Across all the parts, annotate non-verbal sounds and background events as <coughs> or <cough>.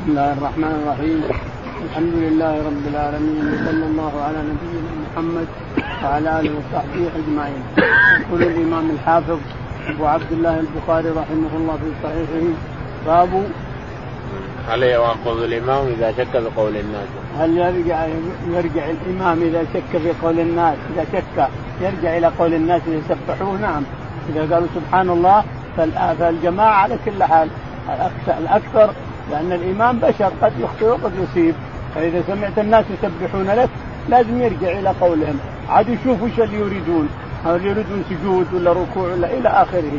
بسم الله الرحمن الرحيم. الحمد لله رب العالمين وصلى الله على نبينا محمد وعلى آله وصحبه أجمعين. يقول الإمام الحافظ أبو عبد الله البخاري رحمه الله في صحيحه باب هل يواخذ الإمام إذا شك في قول الناس؟ هل يرجع يرجع الإمام إذا شك في قول الناس؟ إذا شك يرجع إلى قول الناس يسبحوه؟ نعم. إذا قالوا سبحان الله فالجماعة على كل حال الأكثر لأن الامام بشر قد يخطئ وقد يصيب. فإذا سمعت الناس يسبحون لك لازم يرجع إلى قولهم. عاد يشوف وش اللي يريدون. هل يريدون سجود ولا ركوع ولا إلى آخره.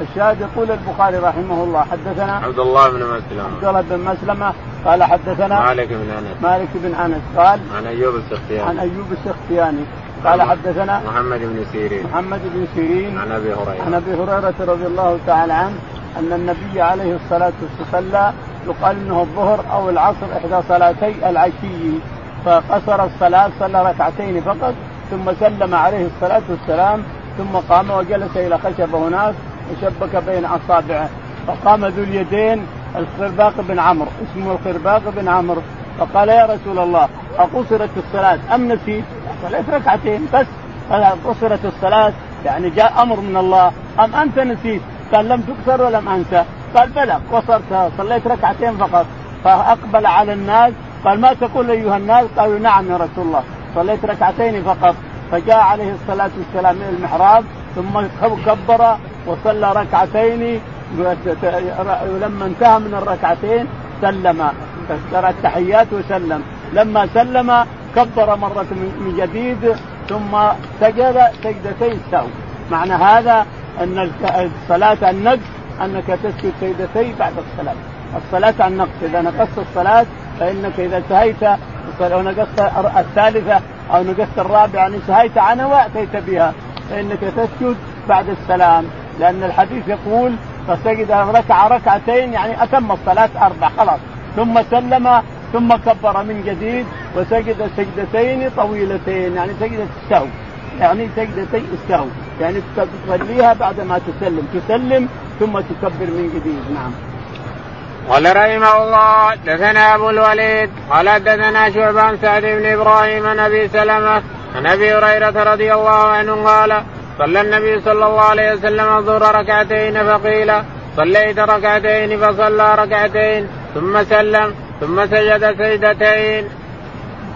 الشاهد يقول البخاري رحمه الله حدثنا عبد الله بن مسلمة. عبد الله بن مسلمة قال حدثنا مالك بن أنس. مالك بن أنس قال عن أيوب السختياني. عن أيوب السختياني. قال حدثنا محمد بن سيرين. محمد بن سيرين. عن أبي هريرة. عن أبي هريرة رضي الله تعالى عنه أن النبي عليه الصلاة والسلام يقال إنه الظهر أو العصر إحدى صلاتي العشي. فقصر الصلاة صلى ركعتين فقط ثم سلم عليه الصلاة والسلام ثم قام وجلس إلى خشبه هناك وشبك بين أصابعه. فقام ذو اليدين الخرباق بن عمرو اسمه الخرباق بن عمرو. فقال يا رسول الله أقصرت الصلاة أم نسيت؟ صليت ركعتين بس. قال قصرت الصلاة يعني جاء أمر من الله. أم أنت نسيت؟ قال لم تكسر ولم أنسى. قال بلى قصرت صليت ركعتين فقط. فأقبل على الناس قال ما تقول أيها الناس؟ قالوا نعم يا رسول الله صليت ركعتين فقط. فجاء عليه الصلاة والسلام من المحراب ثم كبر وصلى ركعتين. ولما انتهى من الركعتين سلم تذكر التحيات وسلم. لما سلم كبر مرة من جديد ثم سجد سجدتي السهو. معنى هذا أن الصلاة النقص أنك تسجد سجدتي بعد الصلاة. الصلاة النقص إذا نقصت الصلاة فإنك إذا انتهيت أو نقصت الثالثة أو نقصت الرابعة يعني انتهيت عنها وأتيت بها فإنك تسجد بعد السلام. لأن الحديث يقول فسجد ركع ركعتين يعني أتم الصلاة أربع خلاص. ثم سلم ثم كبر من جديد وسجد سجدتين طويلتين يعني سجدة السهو. يعني سجدتي السهو. يعني تصليها بعد ما تسلم. تسلم ثم تكبر من جديد. نعم. قال رحمه الله دثنا أبو الوليد قال دثنا شعبان سعد بن إبراهيم عن أبي سلمة عن أبي هريرة رضي الله عنه قال صلى النبي صلى الله عليه وسلم الظهر ركعتين فقيل صليت ركعتين فصلى ركعتين ثم سلم ثم سجد سجدتين.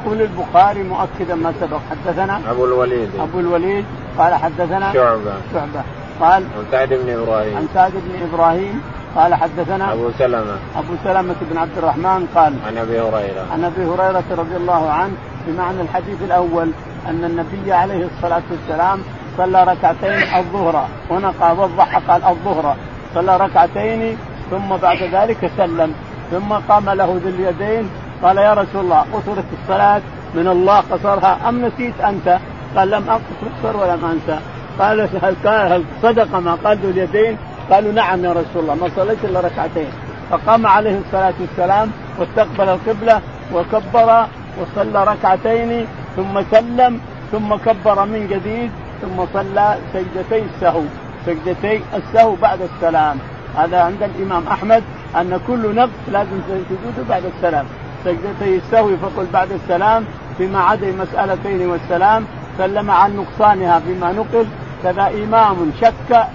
يقول البخاري مؤكدا ما سبق. حدثنا أبو الوليد. أبو الوليد قال حدثنا شعبة. شعبة. قال عن سعد بن إبراهيم. عن سعد بن إبراهيم قال حدثنا أبو سلمة. أبو سلمة بن عبد الرحمن قال عن أبي هريرة. عن أبي هريرة رضي الله عنه بمعنى الحديث الأول أن النبي عليه الصلاة والسلام صلى ركعتين الظهر. هنا قال وضح قال الظهر. صلى ركعتين ثم بعد ذلك سلم. ثم قام له ذو اليدين قال يا رسول الله قصرت الصلاة. من الله قصرها. أم نسيت أنت؟ قال لم أقصر ولم أنسى. قال هل هل صدق ما قال ذو اليدين؟ قالوا نعم يا رسول الله ما صليت إلا ركعتين. فقام عليه الصلاة والسلام واستقبل القبلة وكبر وصلى ركعتين ثم سلم ثم كبر من جديد ثم صلى سجدتي السهو. سجدتي السهو بعد السلام. هذا عند الإمام أحمد أن كل نقص لازم سجوده بعد السلام. سجدتي السهو فقل بعد السلام فيما عدا مسألتين والسلام سلم عن نقصانها فيما نقل كذا إمام شك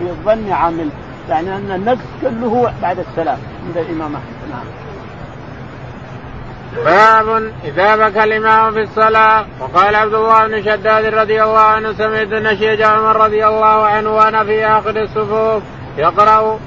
بالظن عمل يعني أن النقص كله بعد السلام عند الإمام أحمد. نعم. باب إذا بكى الإمام في الصلاة وقال عبد الله بن شداد رضي الله عنه سمعت النشيج عمر رضي الله عنه وأنا في آخر الصفوف يقرأ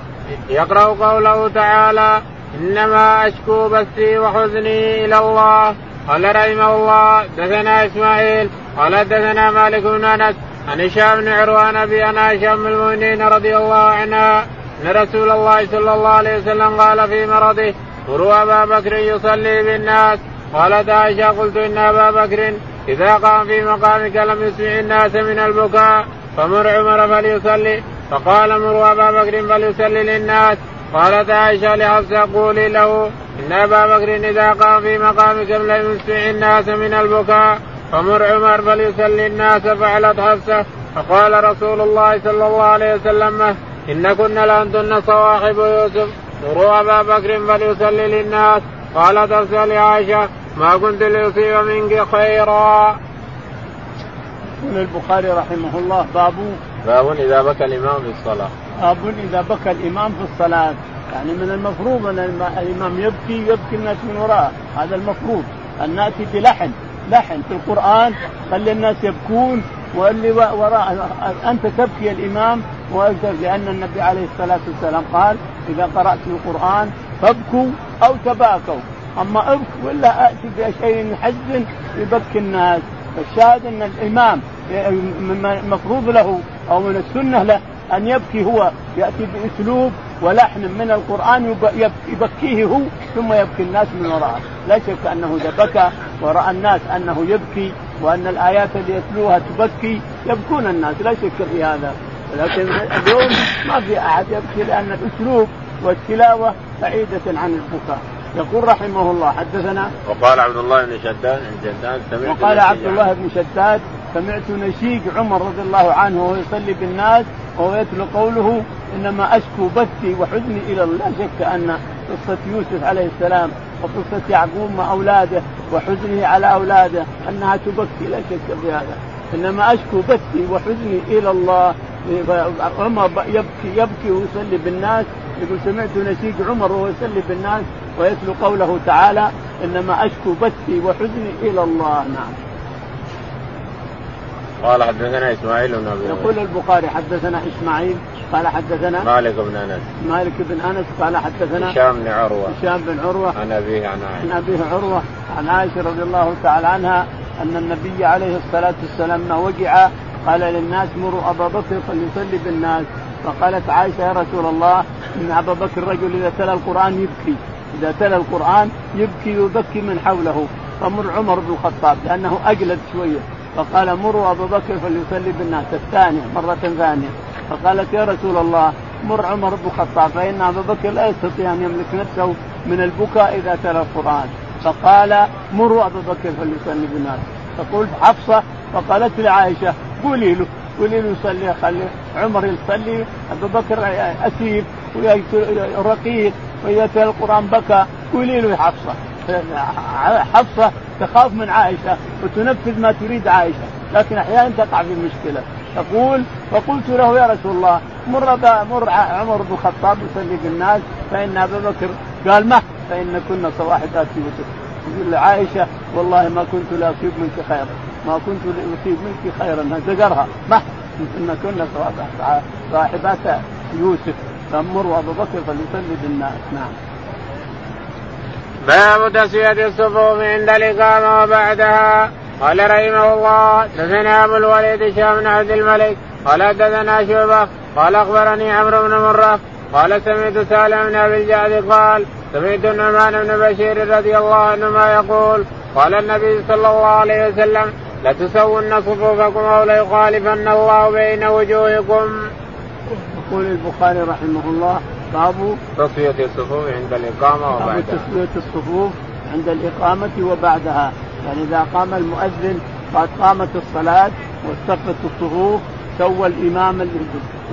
يقرأ قوله تعالى إنما أشكو بثي وحزني إلى الله. قال رحمه الله دثنا إسماعيل قال دثنا مالك بن أنس عن هشام بن عروان أبي أنا هشام المؤمنين رضي الله عنها أن رسول الله صلى الله عليه وسلم قال في مرضه مروا أبا بكر يصلي بالناس. قالت عائشة قلت إن أبا بكر إذا قام في مقامك لم يسمع الناس من البكاء فمر عمر فليصلي. فقال مروا أبا بكر فليصلي للناس. قالت عائشة لحفصة قولي له إن أبا بكر إذا قام في مقامك لم يسمع الناس من البكاء. فمر عمر فليصلي الناس فعلت حفصة فقال رسول الله صلى الله عليه وسلم إن كن لأنتن صواحب يوسف. مروا أبا بكر فليصلي للناس. قال ترسل عائشه ما كنت ليصيب منك خيرا. يقول البخاري رحمه الله باب باب إذا بكى الإمام في الصلاة. باب إذا بكى الإمام في الصلاة. يعني من المفروض أن الإمام يبكي يبكي الناس من وراءه هذا المفروض. أن نأتي بلحن لحن في القرآن خلي الناس يبكون واللي وراء أنت تبكي الإمام لأن النبي عليه الصلاة والسلام قال إذا قرأت القرآن فابكوا أو تباكوا أما ابك ولا أتي بشيء يحزن يبكي الناس. فالشاهد أن الإمام مفروض له أو من السنة له أن يبكي هو يأتي بأسلوب ولحن من القرآن يبكيه هو ثم يبكي الناس من وراءه، لا شك أنه إذا بكى ورأى الناس أنه يبكي وأن الآيات اللي يتلوها تبكي يبكون الناس. لا شك في هذا، لكن اليوم ما في أحد يبكي لأن الأسلوب والتلاوة بعيدة عن البكاء. يقول رحمه الله حدثنا وقال عبد الله بن شداد شداد سمعت وقال عبد الله بن شداد سمعت نشيق عمر رضي الله عنه وهو يصلي بالناس وهو يتلو قوله إنما أشكو بثي وحزني إلى الله. لا شك أن قصة يوسف عليه السلام وقصة يعقوب مع أولاده وحزنه على أولاده أنها تبكي لا شك في هذا. إنما أشكو بثي وحزني إلى الله. عمر يبكي يبكي ويصلي بالناس. يقول سمعت نشيد عمر وهو يصلي بالناس ويتلو قوله تعالى إنما أشكو بثي وحزني إلى الله. نعم. قال حدثنا إسماعيل بن أبي يقول البخاري حدثنا إسماعيل قال حدثنا مالك بن أنس. مالك بن أنس قال حدثنا هشام بن عروة. هشام بن عروة. عن أبيه عن عائشة. عن أبيه عروة عن عائشة رضي الله تعالى عنها أن النبي عليه الصلاة والسلام ما وجع قال للناس مروا أبا بكر فليصلي بالناس. فقالت عائشة يا رسول الله إن أبا بكر رجل إذا تلا القرآن يبكي إذا تلا القرآن يبكي ويبكي من حوله. فمر عمر بن الخطاب لأنه أجلد شوية. فقال مروا ابا بكر فليصلي بالناس الثانية مرة ثانية. فقالت يا رسول الله مر عمر بن الخطاب فإن ابا بكر لا يستطيع أن يملك نفسه من البكاء إذا تلا القرآن. فقال مروا ابا بكر فليصلي بالناس. تقول حفصة. فقالت لعائشة قولي له قولي له يصلي خلي عمر يصلي أبو بكر أسير رقيق وإذا تلا القرآن بكى قولي له يا حفصة. حفصة تخاف من عائشة وتنفذ ما تريد عائشة لكن أحيانا تقع في مشكلة. تقول فقلت له يا رسول الله مر مر عمر بن الخطاب يصلي بالناس فإن أبا بكر قال ما فإن كنا صواحبات يوسف يقول لعائشه والله ما كنت لاصيب منك خيرا ما كنت لاصيب منك خيرا زجرها ما ان كنا صاحبات يوسف فمر أبو بكر فليصلي بالناس. نعم. باب تسوية الصفوف عند الإقامة وبعدها قال رحمه الله دثنا أبو الوليد هشام بن عبد الملك قال حدثنا شعبة قال أخبرني عمرو بن مرة قال سمعت سالم بن أبي الجعد قال سمعت النعمان بن بشير رضي الله عنهما يقول قال النبي صلى الله عليه وسلم لتسون صفوفكم أو ليخالفن الله بين وجوهكم. يقول البخاري رحمه الله باب تسوية الصفوف عند الإقامة وبعدها. تسوية الصفوف عند الإقامة وبعدها. يعني إذا قام المؤذن قد قامت الصلاة واصطفت الصفوف سوى الإمام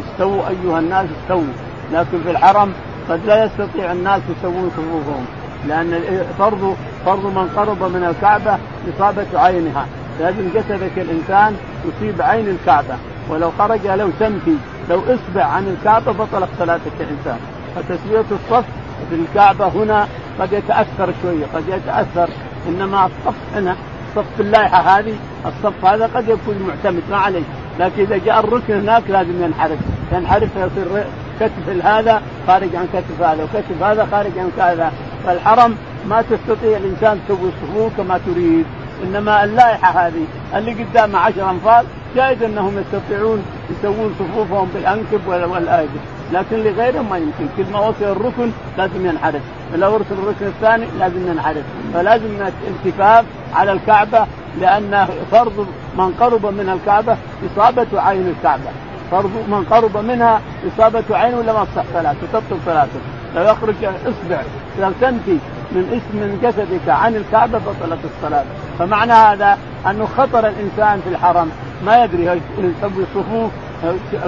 استووا أيها الناس استووا. لكن في الحرم قد لا يستطيع الناس يسوون صفوفهم لأن فرض فرض من قرب من الكعبة إصابة عينها. لازم جسدك الإنسان يصيب عين الكعبة. ولو خرج لو سمتي لو أصبع عن الكعبة بطلت صلاتك كانسان فتسويه الصف في الكعبة هنا قد يتأثر شوية قد يتأثر. إنما الصف هنا صف اللائحة هذه الصف هذا قد يكون معتمد ما عليه. لكن إذا جاء الركن هناك لازم ينحرف. ينحرف يصير كتف هذا خارج عن كتف هذا وكتف هذا خارج عن هذا فالحرم ما تستطيع الإنسان تسوي الصفوف كما تريد. إنما اللائحة هذه اللي قدامها 10 انفار جائز انهم يستطيعون يسوون صفوفهم بالانكب والايدي لكن لغيرهم ما يمكن. كل ما وصل الركن لازم ينحرف. لو وصل الركن الثاني لازم ينحرف. فلازم التفاف على الكعبة لأن فرض من قرب من الكعبة إصابة عين الكعبة. فرض من قرب منها إصابة عين ولا ما تصح صلاته تبطل صلاته لو يخرج إصبع لو تنفي من اسم من جسدك عن الكعبة بطلت الصلاة. فمعنى هذا أنه خطر الإنسان في الحرم. ما يدري يسوي صفوف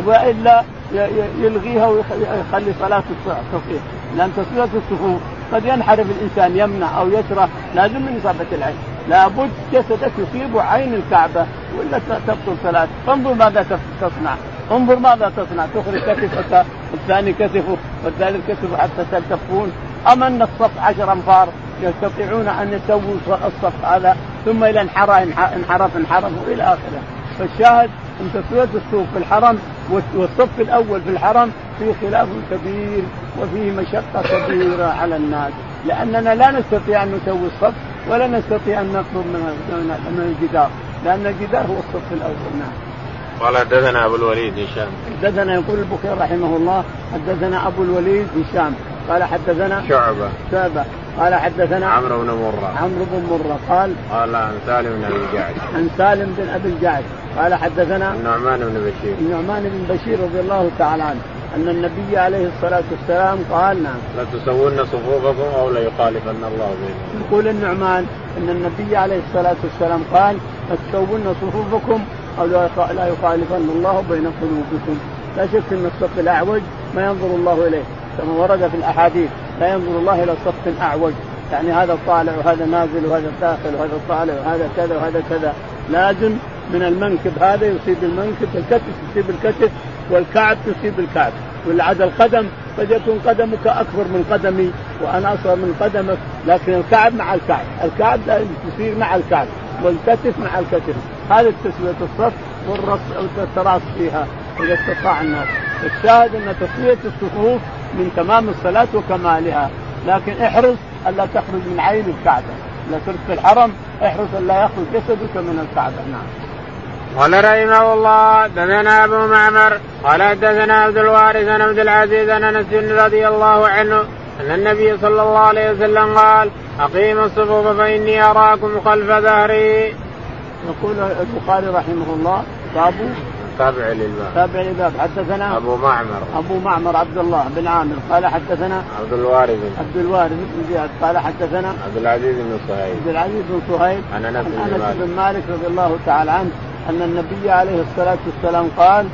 والا يلغيها ويخلي صلاة تصير لأن تصوية الصفوف قد ينحرف الإنسان يمنع أو يسرى لازم من إصابة العين. لابد جسدك يصيب عين الكعبة ولا تبطل صلاة. فانظر ماذا تصنع. انظر ماذا تصنع. تخرج كتفك الثاني كتفه والثالث كتفه حتى تلتفون. أم أن الصف عشر أنفار؟ يستطيعون أن يسووا الصف هذا ثم إلى انحرف انحرف انحرف إلى آخره. فالشاهد أن تسوية الصفوف في الحرم والصف الأول في الحرم فيه خلاف كبير وفيه مشقة كبيرة على الناس. لأننا لا نستطيع أن نسوي الصف ولا نستطيع أن نقرب من من الجدار لأن الجدار هو الصف الأول. نعم. قال حدثنا أبو الوليد هشام. حدثنا يقول البخاري رحمه الله حدثنا أبو الوليد هشام. قال حدثنا شعبة. شعبة. قال حدثنا عمرو بن مرة. عمرو بن مرة قال قال عن سالم بن أبي الجعد عن سالم بن أبي الجعد. قال حدثنا النعمان بن بشير. النعمان بن بشير رضي الله تعالى عنه أن النبي عليه الصلاة والسلام قال نعم. لتسوون صفوفكم أو ليخالفن الله بينكم. يقول النعمان أن النبي عليه الصلاة والسلام قال لتسوون صفوفكم أو لا يخالفن الله بين قلوبكم. لا شك أن الصف الأعوج ما ينظر الله إليه كما ورد في الأحاديث. لا ينظر الله إلى صف أعوج. يعني هذا طالع وهذا نازل وهذا داخل وهذا طالع وهذا كذا وهذا كذا. لازم من المنكب هذا يصيب المنكب الكتف يصيب الكتف والكعب تصيب الكعب. والعد القدم قد يكون قدمك أكبر من قدمي وأنا أصغر من قدمك لكن الكعب مع الكعب، الكعب تصير مع الكعب والكتف مع الكتف، هذا تسويه الصف والرص والتراص فيها إذا استطاع الناس، الشاهد أن تسوية الصفوف من تمام الصلاة وكمالها، لكن احرص الا تخرج من عين الكعبة، اذا كنت في الحرم احرص الا يخرج جسدك من الكعبة، نعم. قال رحمه الله دثنا أبو معمر قال حدثنا عبد الوارث عن عبد العزيز عن أنس رضي الله عنه أن النبي صلى الله عليه وسلم قال أقيموا الصفوف فإني أراكم خلف ظهري. يقول البخاري رحمه الله باب تابع للباب. تابع للباب. حدثنا أبو معمر. أبو معمر عبد الله بن عامر. قال حدثنا عبد الوارث. عبد الوارث بن زياد. قال حدثنا عبد العزيز بن صهيب عبد العزيز بن صهيب عن أنس بن مالك. بن مالك رضي الله تعالى عنه أن النبي عليه الصلاة والسلام قال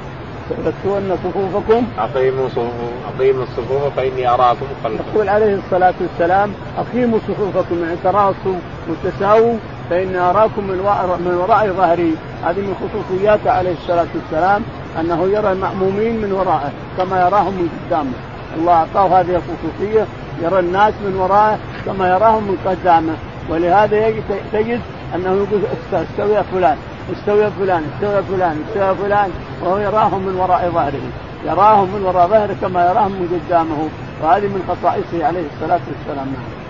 تكسون صفوفكم. أقيموا صفوف أقيموا الصفوف فإني أراكم خلفا يقول عليه الصلاة والسلام أقيموا صفوفكم يعني تراصوا وتساووا فاني أراكم من وراء من وراء ظهري. هذه من خصوصياته عليه الصلاة والسلام أنه يرى المأمومين من ورائه كما يراهم من قدامه. الله أعطاه هذه الخصوصية يرى الناس من ورائه كما يراهم من قدامه. ولهذا تجد أنه يقول استوي فلان استوى فلان استوى فلان استوى فلان. وهو يراهم من وراء ظهره. يراهم من وراء ظهره كما يراهم من قدامه. وهذه من خصائصه عليه الصلاة والسلام. نعم.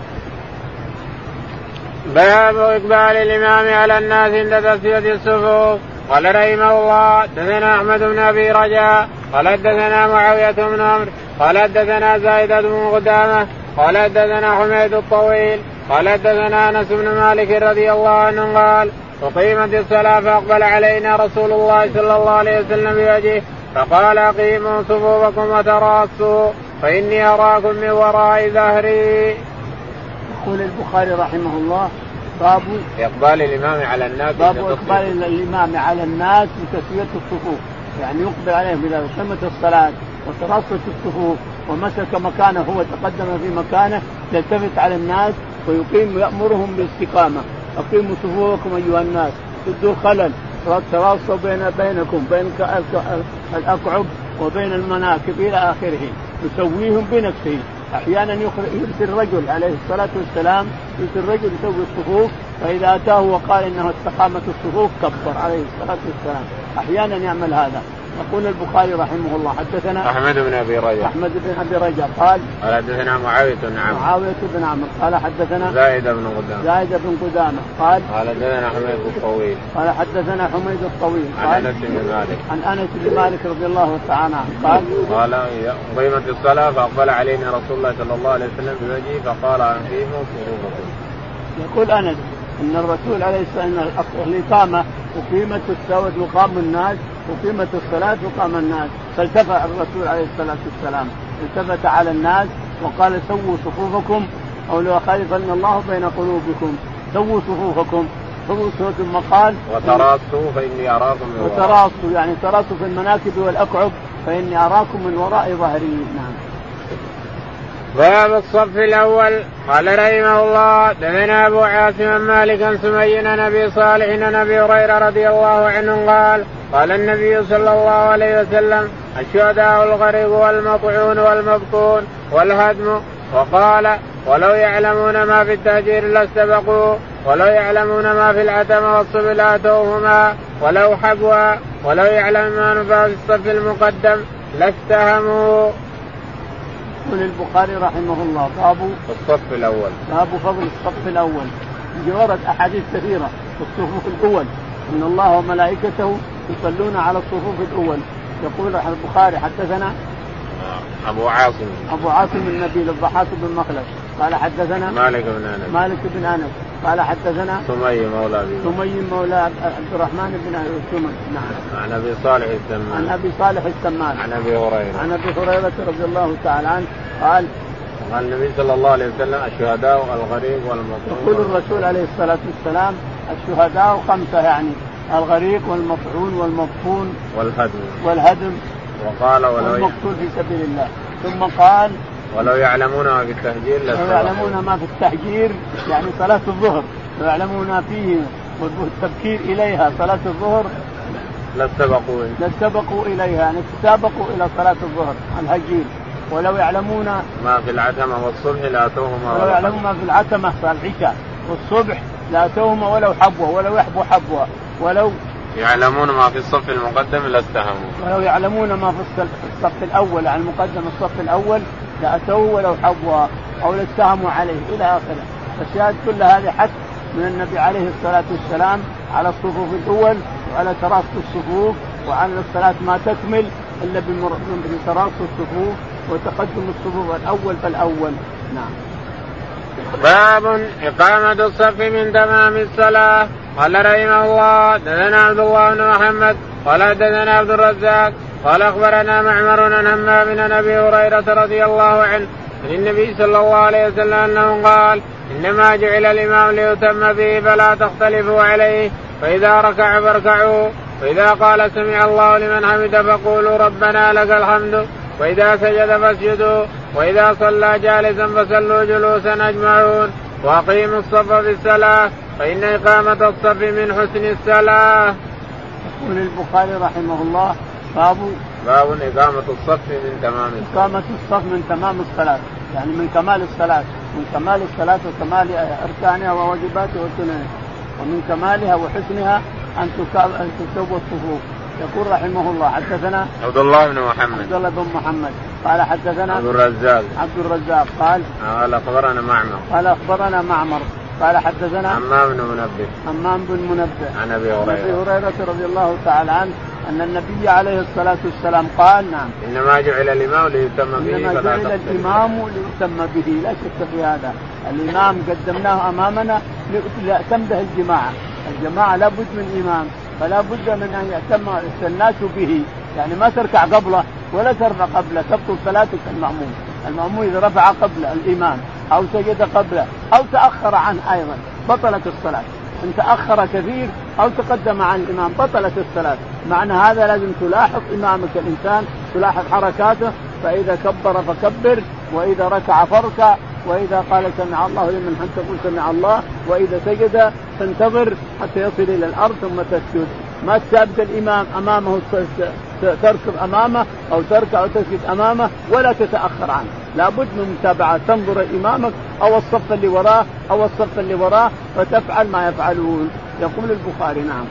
باب إقبال الإمام على الناس عند تسويه الصفوف. قال رحمه الله دثنا أحمد بن أبي رجاء. قال دثنا معاوية بن عمرو قال دثنا زايدة بن قدامة. قال دثنا حميد الطويل. قال دثنا أنس بن مالك رضي الله عنه قال أقيمت الصلاة فأقبل علينا رسول الله صلى الله عليه وسلم بوجهه فقال أقيموا صفوفكم وتراصوا فإني أراكم من وراء ظهري. يقول البخاري رحمه الله باب إقبال الإمام على الناس باب إقبال الإمام على الناس بتسوية الصفوف. يعني يقبل عليهم إذا أقيمت الصلاة وترصت الصفوف ومسك مكانه هو تقدم في مكانه يلتفت على الناس ويقيم يأمرهم بالاستقامة. أقيموا صفوفكم أيها الناس سدوا خلل تواصوا بين بينكم بين الاكعب وبين المناكب إلى آخره يسويهم بنفسه. أحيانا يرسل رجل عليه الصلاة والسلام يرسل رجل يسوي الصفوف فإذا أتاه وقال انه استقامت الصفوف كبر عليه الصلاة والسلام. أحيانا يعمل هذا. يقول البخاري رحمه الله حدثنا أحمد بن أبي رجاء أحمد بن أبي رجاء قال قال حدثنا معاوية بن عمرو. معاوية بن عمرو. قال حدثنا زايد بن قدامة. زايد بن قدامة. قال قال حدثنا حميد الطويل قال حدثنا حميد الطويل قال عن أنس بن مالك. عن أنس بن مالك رضي الله تعالى عنه. قال قال قيمت الصلاة فأقبل علينا رسول الله صلى الله عليه وسلم بوجهه فقال أنفيهم صفوفكم يقول أنس إن الرسول عليه الصلاة والسلام الإقامة أقيمت استوت وقام الناس اقيمت الصلاة وقام الناس. فالتفت الرسول عليه الصلاة والسلام. التفت على الناس وقال سووا صفوفكم. أو ليخالفن الله بين قلوبكم. سووا صفوفكم. سووا ثم قال وتراصوا فإني أراكم وتراصوا يعني تراصوا في المناكب والأكعب. فإني أراكم من وراء ظهري. نعم. باب الصف الأول. قال رحمه الله دثنا أبو عاصم مالك سمين نبي صالح نبي هريرة رضي الله عنه قال قال النبي صلى الله عليه وسلم الشهداء الغريب والمطعون والمبطون والهدم. وقال ولو يعلمون ما في التهجير لاستبقوا ولو يعلمون ما في العتم والصب لأتوهما ولو حبوا ولو يعلمون ما في الصف المقدم لاستهموا. يقول البخاري رحمه الله باب الصف الأول. باب فضل الصف الأول. ورد أحاديث كثيرة في الصفوف الأول أن الله وملائكته يصلون على الصفوف الأول. يقول البخاري حدثنا أبو عاصم. أبو عاصم النبيل الضحاك بن مخلد. قال حدثنا مالك بن أنس. مالك بن أنس. قال حدثنا سمي مولى أبي. سمي مولى عبد الرحمن بن سمي. نعم. عن أبي صالح السمان عن أبي صالح السمان عن أبي هريرة. عن أبي هريرة رضي الله تعالى عنه قال قال النبي صلى الله عليه وسلم الشهداء الغريق والمطعون يقول الرسول عليه الصلاة والسلام الشهداء خمسة يعني. الغريق والمطعون والمطفون والهدم. والهدم وقال ولو والمقتول في سبيل الله. ثم قال ولو يعلمون ما في التهجير لو يعلمون ما في التهجير يعني صلاة الظهر. لو يعلمون فيه والتبكير إليها صلاة الظهر لاستبقوا لاستبقوا إليها يعني تسابقوا إلى صلاة الظهر الهجير. ولو يعلمون ما في العتمة والصبح لاتوهما ولو يعلمون ما في العتمة العشاء والصبح لاتوهما ولو حبوة ولو يحبوا حبوة. ولو يعلمون ما في الصف المقدم لاستهموا ولو يعلمون ما في الصف الأول يعني المقدم الصف الأول لاتوه ولو حبوا أو لاستهموا عليه إلى آخره. فالشاهد كل هذه حث من النبي عليه الصلاة والسلام على الصفوف الأول وعلى تراص الصفوف وعلى الصلاة ما تكمل إلا بتراص الصفوف وتقدم الصفوف الأول فالأول. نعم. باب إقامة الصف من تمام الصلاة. قال رحمه الله دثنا عبد الله بن محمد قال دثنا عبد الرزاق قال أخبرنا معمر عن همام بن أبي هريرة رضي الله عنه عن النبي صلى الله عليه وسلم أنه قال إنما جعل الإمام ليتم به فلا تختلفوا عليه فإذا ركع فاركعوا واذا قال سمع الله لمن حمد فقولوا ربنا لك الحمد. وإذا سجد فاسجدوا وإذا صلى جالسا فصلوا جلوسا أجمعون وأقيموا الصف في الصلاة فإن إقامة الصف من حسن الصلاة. يقول البخاري رحمه الله باب باب إقامة الصف من تمام الصلاة إقامة الصف من تمام الصلاة يعني من كمال الصلاة من كمال الصلاة وكمال أركانها وواجباتها وسننها ومن كمالها وحسنها أن أن تسوى الصفوف يقول رحمه الله حدثنا عبد الله بن محمد. عبد الله بن محمد. قال حدثنا عبد الرزاق. عبد الرزاق. قال قال أخبرنا معمر. قال أخبرنا معمر. قال حدثنا حمام بن منبه. حمام بن منبه. عن أبي هريره أبي هريرة. رضي الله تعالى عنه أن النبي عليه الصلاة والسلام قال نعم. إنما جعل الإمام ليتم به إنما جعل الإمام ليتم به. لا شك في هذا. الإمام قدمناه أمامنا ليأتم به الجماعة. الجماعة لابد من إمام. فلا بد من أن يأتم الناس به. يعني ما تركع قبله ولا ترفع قبله تبطل صلاتك المأموم. المأموم إذا رفع قبل الإمام أو سجد قبله أو تأخر عنه أيضا بطلت الصلاة. إن تأخر كثير أو تقدم عن الإمام بطلت الصلاة. معنى هذا لازم تلاحظ إمامك الإنسان تلاحظ حركاته فإذا كبر فكبر وإذا ركع فاركع وإذا قال سمع الله لمن حمد تقول سمع الله وإذا سجد تنتظر حتى يصل إلى الأرض ثم تسجد. ما تثابت الإمام أمامه تركب أمامه أو تركع وتسجد أمامه ولا تتأخر عنه. لابد من متابعة. تنظر إمامك أو الصف اللي وراه أو الصف اللي وراه فتفعل ما يفعلون. يقول البخاري نعم.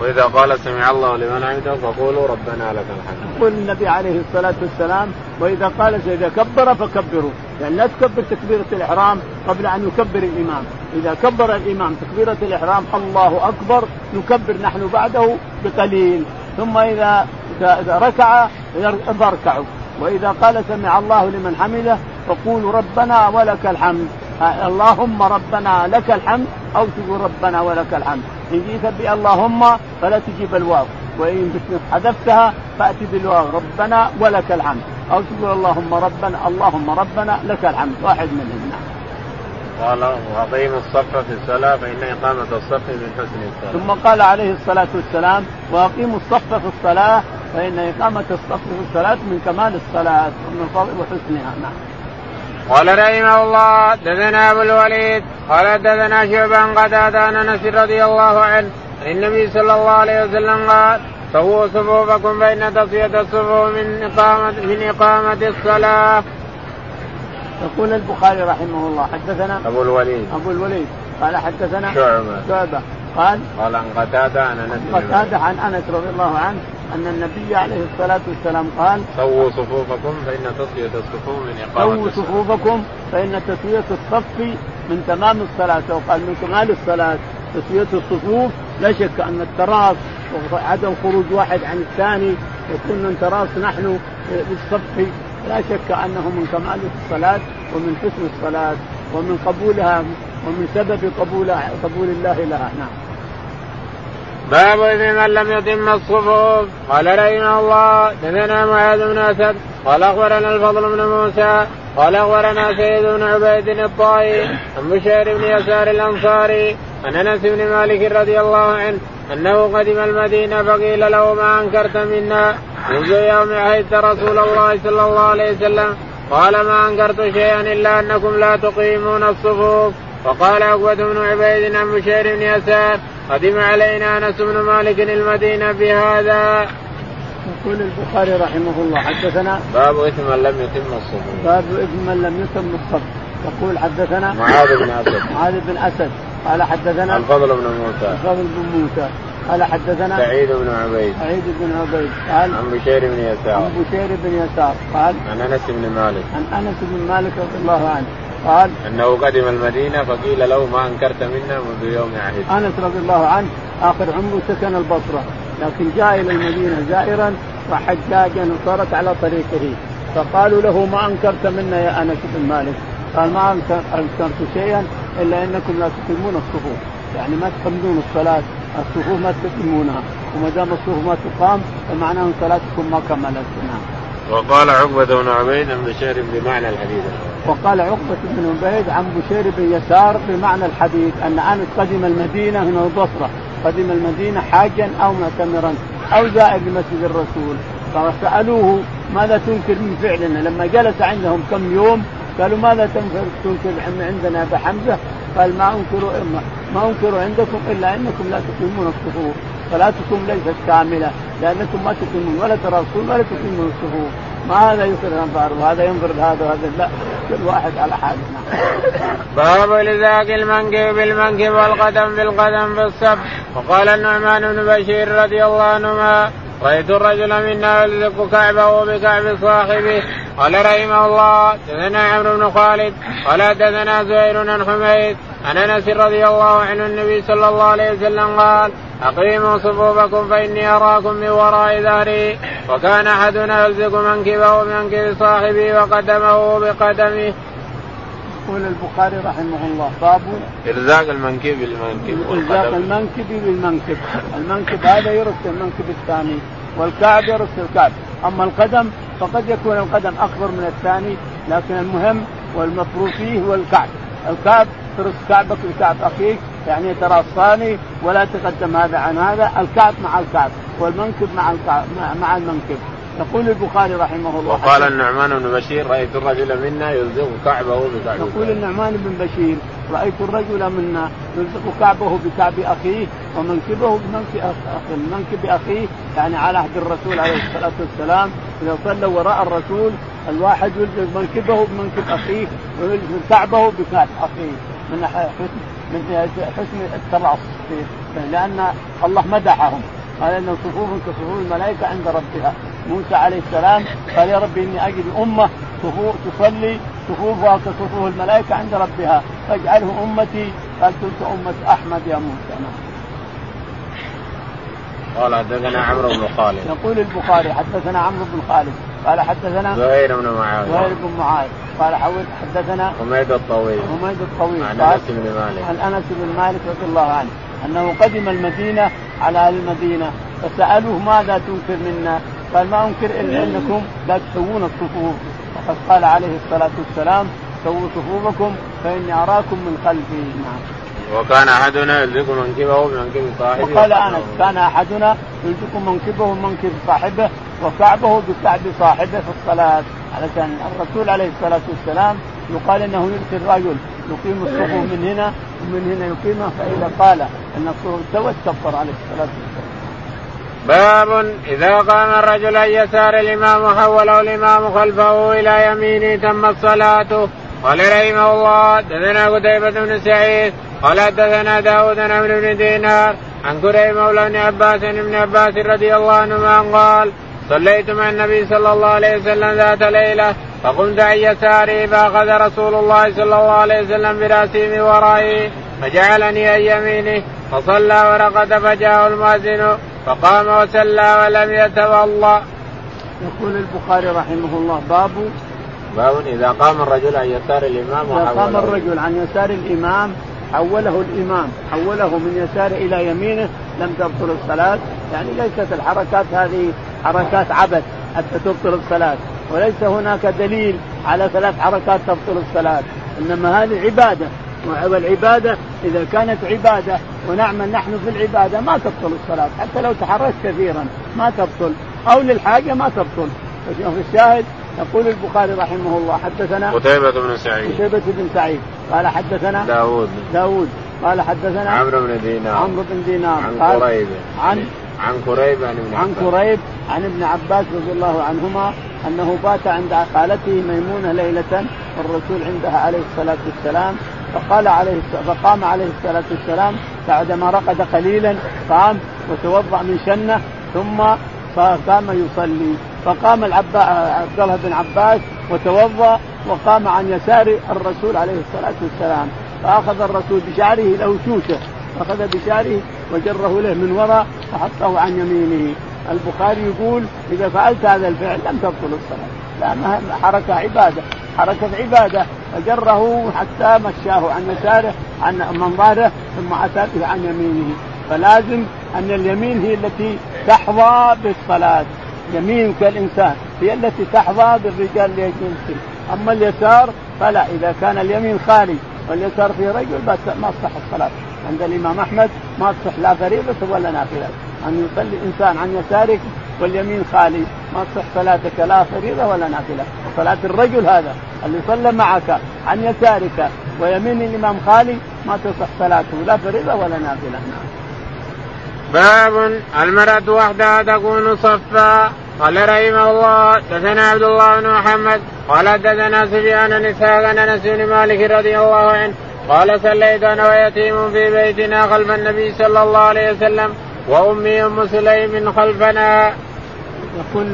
وإذا قال سمع الله لمن حمده فقولوا ربنا لك الحمد. يقول النبي عليه الصلاة والسلام وإذا قال إذا كبر فكبروا، يعني لا تكبر تكبيرة الإحرام قبل أن يكبر الإمام، إذا كبر الإمام تكبيرة الإحرام الله أكبر نكبر نحن بعده بقليل، ثم إذا ركع فاركعوا، وإذا قال سمع الله لمن حمده فقولوا ربنا ولك الحمد، اللهم ربنا لك الحمد أو تقول ربنا ولك الحمد. ان جئت باللهم فلا تجيب الواو وإن حذفتها فأتي بالواو ربنا ولك الحمد أو تقول اللهم ربنا اللهم ربنا لك الحمد واحد منهم نعم. قال واقيم الصف في الصلاة فإن إقامة الصف من حسن الصلاة. ثم قال عليه الصلاة والسلام وأقيموا الصف في الصلاة فإن إقامة الصف في الصلاة من كمال الصلاة ومن فضل وحسنها نعم. قال رحمه الله دثنا أبو الوليد قال دثنا شعبا قتادة عن أنس رضي الله عنه عن النبي صلى الله عليه وسلم قال سووا صفوفكم فان تصفية الصفوف من اقامه من إقامة الصلاة. يقول البخاري رحمه الله حدثنا أبو الوليد. أبو الوليد. قال حدثنا شعبة. شعبة. قال قال عن قتادة عن أنس قتادة عن أنس رضي الله عنه أن النبي عليه الصلاة والسلام قال سووا صفوفكم فإن تسويه الصفوف من إقامة سووا صفوفكم فإن تسويه الصف من تمام الصلاة. وقال من كمال الصلاة تسويه الصفوف لا شك أن التراص وعدم خروج واحد عن الثاني وكنا نتراص نحن بالصف. لا شك أنه من كمال الصلاة ومن حسن الصلاة ومن قبولها ومن سبب قبول قبول الله لها. نعم. باب اثم من لم يتم الصفوف. قال رحمه الله دثنا معاذ بن أسد قال أخبرنا الفضل بن موسى قال أخبرنا سيد بن عبيد الطائي عن بشير بن يسار الأنصاري عن أنس بن مالك رضي الله عنه أنه قدم المدينة فقيل له ما أنكرت منا منذ يوم عهدت رسول الله صلى الله عليه وسلم. قال ما أنكرت شيئا إلا أنكم لا تقيمون الصفوف. وقال عقبة بن عبيد عن بشير بن يسار قدم علينا أنس بن مالك المدينة بهذا. يقول البخاري رحمه الله حدثنا باب إثم من لم يتم الصفوف. باب إثم من لم يتم الصف يقول حدثنا معاذ بن أسد. معاذ بن أسد. قال حدثنا الفضل بن موسى. الفضل بن موسى. قال حدثنا سعيد بن عبيد. سعيد بن عبيد. قال عن بشير بن يسار. عن بشير بن يسار. قال عن أنس بن مالك. عن أنس بن مالك رضي الله عنه. قال أنه قدم المدينة فقيل له ما أنكرت منا منذ يوم عهد. أنس رضي الله عنه آخر عمره سكن البصرة لكن جاء إلى المدينة زائرا وحجاجا وصارت على طريقه. فقالوا له ما أنكرت منا يا أنس بن مالك؟ قال ما أنكرت شيئا إلا إنكم لا تقيمون الصفوف. يعني ما تكملون الصلاة. الصفوف ما تتمونها. وما دام الصفوف ما تقام فمعناه أن صلاتكم ما كملت. نعم. وقال عقبة بن عبيد عن بشير بمعنى الحديث. وقال عقبة بن عبيد عن بشير بن يسار بمعنى الحديث أن أنس قدم المدينة من البصرة قدم المدينة حاجا أو معتمرا أو زائر لمسجد الرسول. فسألوه ماذا تنكر من فعلنا لما جلس عندهم كم يوم قالوا ماذا تنكر عندنا ابا حمزه؟ قال ما انكر ما انكر عندكم إلا أنكم لا تقيمون الصفوف. صلاتكم ليست كاملة لأنكم ما تقيمون ولا تراصون ولا تقيمون الصفوف ما هذا ينكر الانظار وهذا ينظر هذا وهذا لا كل واحد على حاله. باب لذاك المنكب بالمنكب والقدم بالقدم بالصف وقال النعمان بن بشير رضي الله عنهما رأيت الرجل منا يلزق كعبه بكعب صاحبه. قال رحمه الله دثنا عمرو بن خالد. قال دثنا زهير عن حميد. عن أنس رضي الله عنه النبي صلى الله عليه وسلم قال أقيموا صفوفكم فإني أراكم من وراء ظهري وكان أحدنا يلزق منكبه بمنكب صاحبه وقدمه بقدمه. يقول البخاري رحمه الله باب الزاق المنكب بالمنكب الزاق المنكب بالمنكب المنكب هذا يرث المنكب الثاني والكعب يرث الكعب. أما القدم فقد يكون القدم أكبر من الثاني لكن المهم والمفروض فيه هو الكعب. الكعب ترص كعبك لكعب أخيك يعني يتراصان ولا تقدم هذا عن هذا الكعب مع الكعب والمنكب مع الكعب مع المنكب. يقول البخاري رحمه الله وقال النعمان بن بشير رأيت الرجل منا يلزق كعبه بكعب يقول النعمان بن بشير رأيت الرجل منا يلزق كعبه بكعب أخيه ومنكبه بمنكب اخيه منكب أخيه يعني على عهد الرسول عليه الصلاة والسلام. إذا صلى وراء الرسول الواحد يلزق منكبه بمنكب أخيه ويلزق كعبه بكعب أخيه. من حسن. من حسن التراص لأن الله مدحهم. قال ان صفوف كصفوف الملائكة عند ربها. موسى عليه السلام قال يا رب إني أجد أمة صفوف تصلي صفوفها كصفوف الملائكة عند ربها. فاجعله أمتي. قال تلك أمة أحمد يا موسى. نعم. قال حدثنا عمرو بن خالد. يقول البخاري حدثنا عمرو بن خالد. قال حدثنا زهير بن معاذ زهير بن معاذ قال حدثنا حميد الطويل. حميد الطويل. عن أنس بن مالك. عن أنس بن مالك رضي الله عنه أنه قدم المدينة على أهل المدينة فسألوه ماذا تنكر منا؟ قال ما أنكر إلا أنكم لا تسوون الصفوف. وقد قال عليه الصلاة والسلام سووا صفوفكم فإني أراكم من خلفي. نعم. وكان أحدنا يلزق منكبه بمنكب صاحبه وقال أنس كان أحدنا يلزق منكبه بمنكب صاحبه وكعبه بكعب صاحبه في الصلاة. علشان الرسول عليه الصلاة والسلام يقال إنه يؤتي الرجل يقيم الصفوف من هنا ومن هنا يقيمه فإذا قال إن الصفوف استوت كفر عليه الصلاة والسلام. باب إذا قام الرجل عن يسار الإمام وحوله الإمام خلفه إلى يمينه تمت صلاته قال رحمه الله دثنا قتيبة بن سعيد قال حدثنا داود بن بن دينار عن كريم مولى ابن عباس ابن عباس رضي الله عنهما قال صليت مع النبي صلى الله عليه وسلم ذات ليلة فقمت عن يساري فأخذ رسول الله صلى الله عليه وسلم برأسي من ورائي فجعلني عن يمينه فصلى ورقد فجاءه المؤذن فقام وسلى ولم يتولى. يقول البخاري رحمه الله باب باب إذا قام الرجل عن يسار الإمام إذا قام الرجل عن يسار الإمام حوله الإمام حوله من يساره إلى يمينه لم تبطل الصلاة. يعني ليست الحركات هذه حركات عبث حتى تبطل الصلاة. وليس هناك دليل على ثلاث حركات تبطل الصلاة. إنما هذه عبادة. والعبادة إذا كانت عبادة ونعمل نحن في العبادة ما تبطل الصلاة. حتى لو تحركت كثيرا ما تبطل. أو للحاجة ما تبطل. في الشاهد يقول البخاري رحمه الله حدثنا قتيبة بن سعيد. قتيبة بن سعيد. قال حدثنا داوود. داوود. قال حدثنا عمرو بن دينار. عمرو بن دينار. عن قريب. عن عن كريب عن ابن عن كريب عن ابن عباس رضي الله عنهما أنه بات عند خالته ميمونة ليلة والرسول عندها عليه الصلاة والسلام فقال عليه فقام عليه الصلاة والسلام بعدما رقد قليلا قام وتوضأ من شنة ثم فقام يصلي. فقام عبد الله بن عباس وتوضأ وقام عن يسار الرسول عليه الصلاة والسلام. فأخذ الرسول بشعره له شوشه اخذ بشعره وجره له من وراء وحطه عن يمينه. البخاري يقول إذا فعلت هذا الفعل لم تبطل الصلاة. لانها حركة عبادة. حركة عبادة. فجره حتى مشاه عن يساره عن من ظهره ثم أتى عن يمينه. فلازم أن اليمين هي التي تحظى بالصلاة. يمين كالإنسان هي التي تحظى بالرجال ليجلسوا أما اليسار فلا إذا كان اليمين خالي واليسار في رجل بس ما تصح الصلاة. عند الإمام أحمد ما تصح لا فريضه ولا نافلة. أن يصلي انسان عن يسارك واليمين خالي ما تصح صلاتك لا فريضة ولا نافلة. صلاة الرجل هذا اللي صلى معك عن يسارك ويمين الإمام خالي ما تصح صلاته لا فريضة ولا نافلة. نعم. باب المرأة وحدها تكون صفا. قال رحمه الله دثنا عبد الله بن محمد قال دثنا سفيان إسحاق عن أنس بن مالك رضي الله عنه قال صليت أنا ويتيم في بيتنا خلف النبي صلى الله عليه وسلم وأمي أم سليم خلفنا. يقول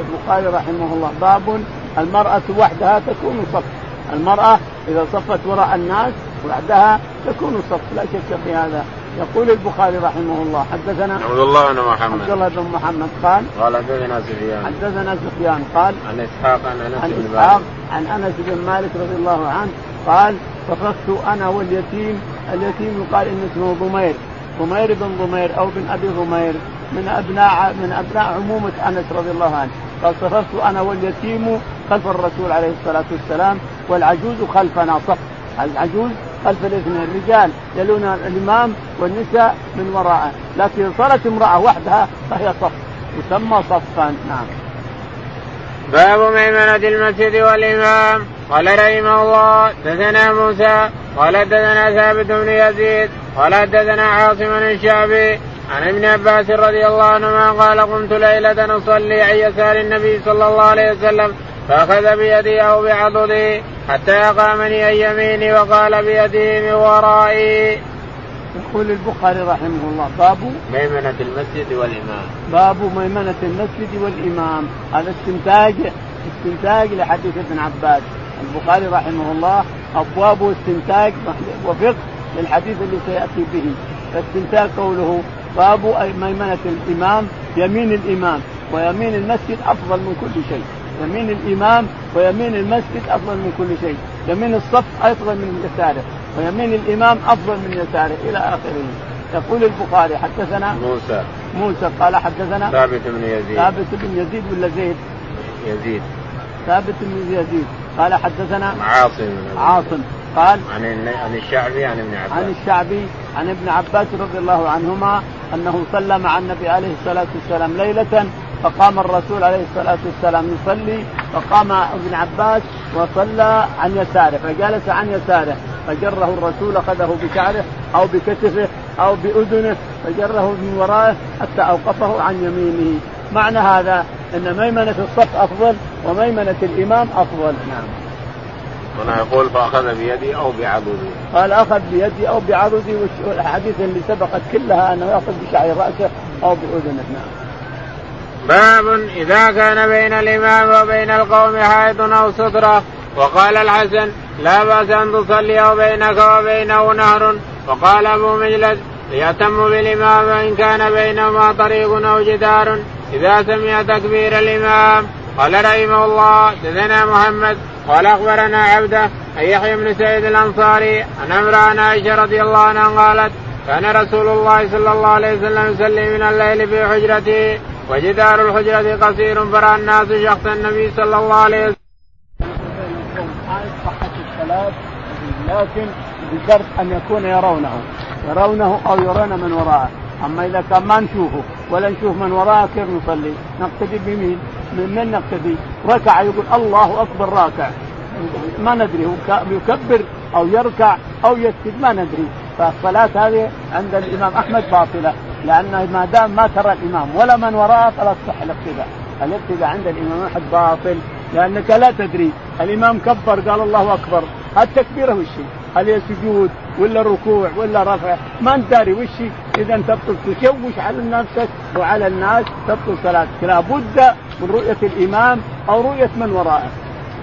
البخاري رحمه الله باب المرأة وحدها تكون صف. المرأة إذا صفت وراء الناس وحدها تكون صف لا شك في هذا. يقول البخاري رحمه الله حدثنا عبد الله بن محمد. عبد الله بن محمد قال قال حدثنا سفيان. حدثنا سفيان قال عن إسحاق عن أنس عن بن إسحاق مالك. عن أنس بن مالك رضي الله عنه قال صففت أنا واليتيم. اليتيم يقال إن اسمه ضمير ضمير بن ضمير أو بن أبي ضمير من أبناء من أبناء عمومة أنس رضي الله عنه. قال صففت أنا واليتيم خلف الرسول عليه الصلاة والسلام والعجوز خلفنا صف العجوز خلف الاثنين الرجال يلون الإمام والنساء من وراءه لكن صارت امرأة وحدها فهي صف يسمى صفا. نعم. باب ميمنة المسجد والإمام. قال رحمه الله دثنا موسى قال دثنا ثابت بن يزيد قال دثنا عاصم الشعبي عن ابن عباس رضي الله عنهما قال قمت ليلة أصلي عن يسار النبي صلى الله عليه وسلم فأخذ بيدي أو بعضدي حتى أقامني عن يميني وقال بيده من ورائي. يقول البخاري رحمه الله باب ميمنة المسجد والإمام. باب ميمنة المسجد والإمام هذا استنتاج استنتاج لحديث ابن عباس البخاري رحمه الله أبواب استنتاج وفقه للحديث اللي سيأتي به فاستنتاج قوله باب ميمنة الإمام يمين الإمام ويمين المسجد أفضل من كل شيء يمين الإمام ويمين المسجد أفضل من كل شيء، يمين الصف أفضل من يساره، ويمين الإمام أفضل من يساره. إلى آخره. يقول البخاري حدثنا موسى. موسى قال حدثنا ثابت بن يزيد. ثابت بن يزيد ولا زيد؟ يزيد. ثابت بن يزيد. قال حدثنا عاصم. عاصم. قال عن عن الشعبي عن ابن عباس. عن الشعبي عن ابن عباس رضي الله عنهما أنه صلى مع النبي عليه الصلاة والسلام ليلة فقام الرسول عليه الصلاة والسلام يصلي فقام ابن عباس وصلى عن يساره فجلس عن يساره فجره الرسول أخذه بشعره أو بكتفه أو بأذنه فجره من ورائه حتى أوقفه عن يمينه. معنى هذا أن ميمنة الصف أفضل وميمنة الإمام أفضل. نعم. هنا يقول فأخذ بيدي أو بعضدي. قال أخذ بيدي أو بعضدي والاحاديث اللي سبقت كلها أنه يأخذ بشعر رأسه أو بأذنه. نعم. باب إذا كان بين الإمام وبين القوم حائط أو سترة. وقال الحسن لا بأس أن تصلي بينك وبينه نهر. وقال أبو مجلس ليتم بالإمام وإن كان بينهما طريق أو جدار. إذا سمع تكبير الإمام قال رحمه الله دثنا محمد. قال أخبرنا عبده أن يحيى بن سعيد الأنصاري عن عمران عائشة رضي الله عنها قالت كان رسول الله صلى الله عليه وسلم يصلي من الليل في حجرته وجدار الحجرة قصير فرأى الناس شخص النبي صلى الله عليه وسلم. صحة الصلاة لكن بشرط أن يكون يرونه يرونه أو يرون من وراءه أما إذا كان ما نشوفه ولا نشوف من وراءه كيف نصلي؟ نقتدي بمين؟ من من نقتدي؟ ركع يقول الله أكبر راكع ما ندري هو يكبر أو يركع أو يسجد ما ندري فالصلاة هذه عند الإمام أحمد باطلة لأنه ما دام ما ترى الإمام ولا من وراءه فلا تصح الاقتداء الاقتداء عند الإمام أحمد باطل لأنك لا تدري. الإمام كبر قال الله أكبر. التكبيرة وش هل هي سجود ولا ركوع ولا رفع؟ ما أنت داري وش إذا تبطل تشوش على نفسك وعلى الناس تبطل صلاتك. لابد من رؤية الإمام أو رؤية من وراءه.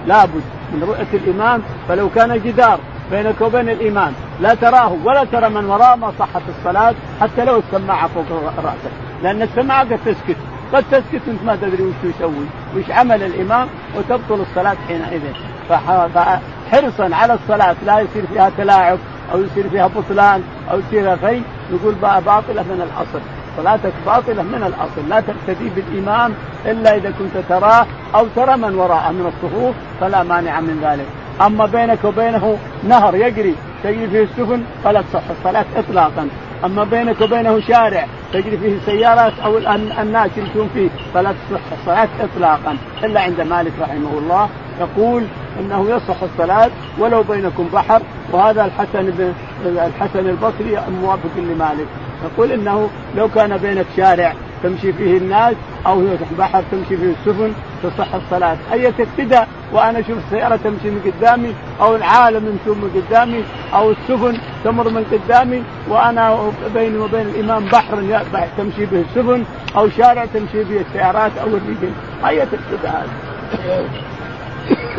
لابد من رؤية الإمام فلو كان جدار بينك وبين الإمام لا تراه ولا ترى من وراء ما صحت الصلاة حتى لو السماعة فوق رأسك. لأن السماعة قد تسكت. قد تسكت انت ما تدري وش يسوي. وش عمل الإمام وتبطل الصلاة حينئذ. فحرصا على الصلاة. لا يصير فيها تلاعب أو يصير فيها بطلان أو يصير فيها شيء نقول باطلة من الأصل. صلاتك باطلة من الأصل. لا تقتدي بالإمام إلا إذا كنت تراه أو ترى من وراءه من الصفوف. فلا مانع من ذلك. أما بينك وبينه نهر يجري. تجري فيه السفن فلا تصح الصلاه اطلاقا. أما بينك وبينه شارع تجري فيه السيارات أو الناس يمشون فيه فلا تصح الصلاة اطلاقا. إلا عند مالك رحمه الله يقول إنه يصح الصلاة ولو بينكم بحر وهذا الحسن بن الحسن البصري موافق لمالك. يقول إنه لو كان بينك شارع تمشي فيه الناس أو بحر تمشي فيه السفن تصح الصلاة. أي ابتداء وأنا أشوف السيارة تمشي من قدامي أو العالم يمشون من قدامي أو السفن تمر من قدامي وأنا بيني وبين الإمام بحر تمشي به السفن أو شارع تمشي به السيارات أو الرجل. أي ابتداء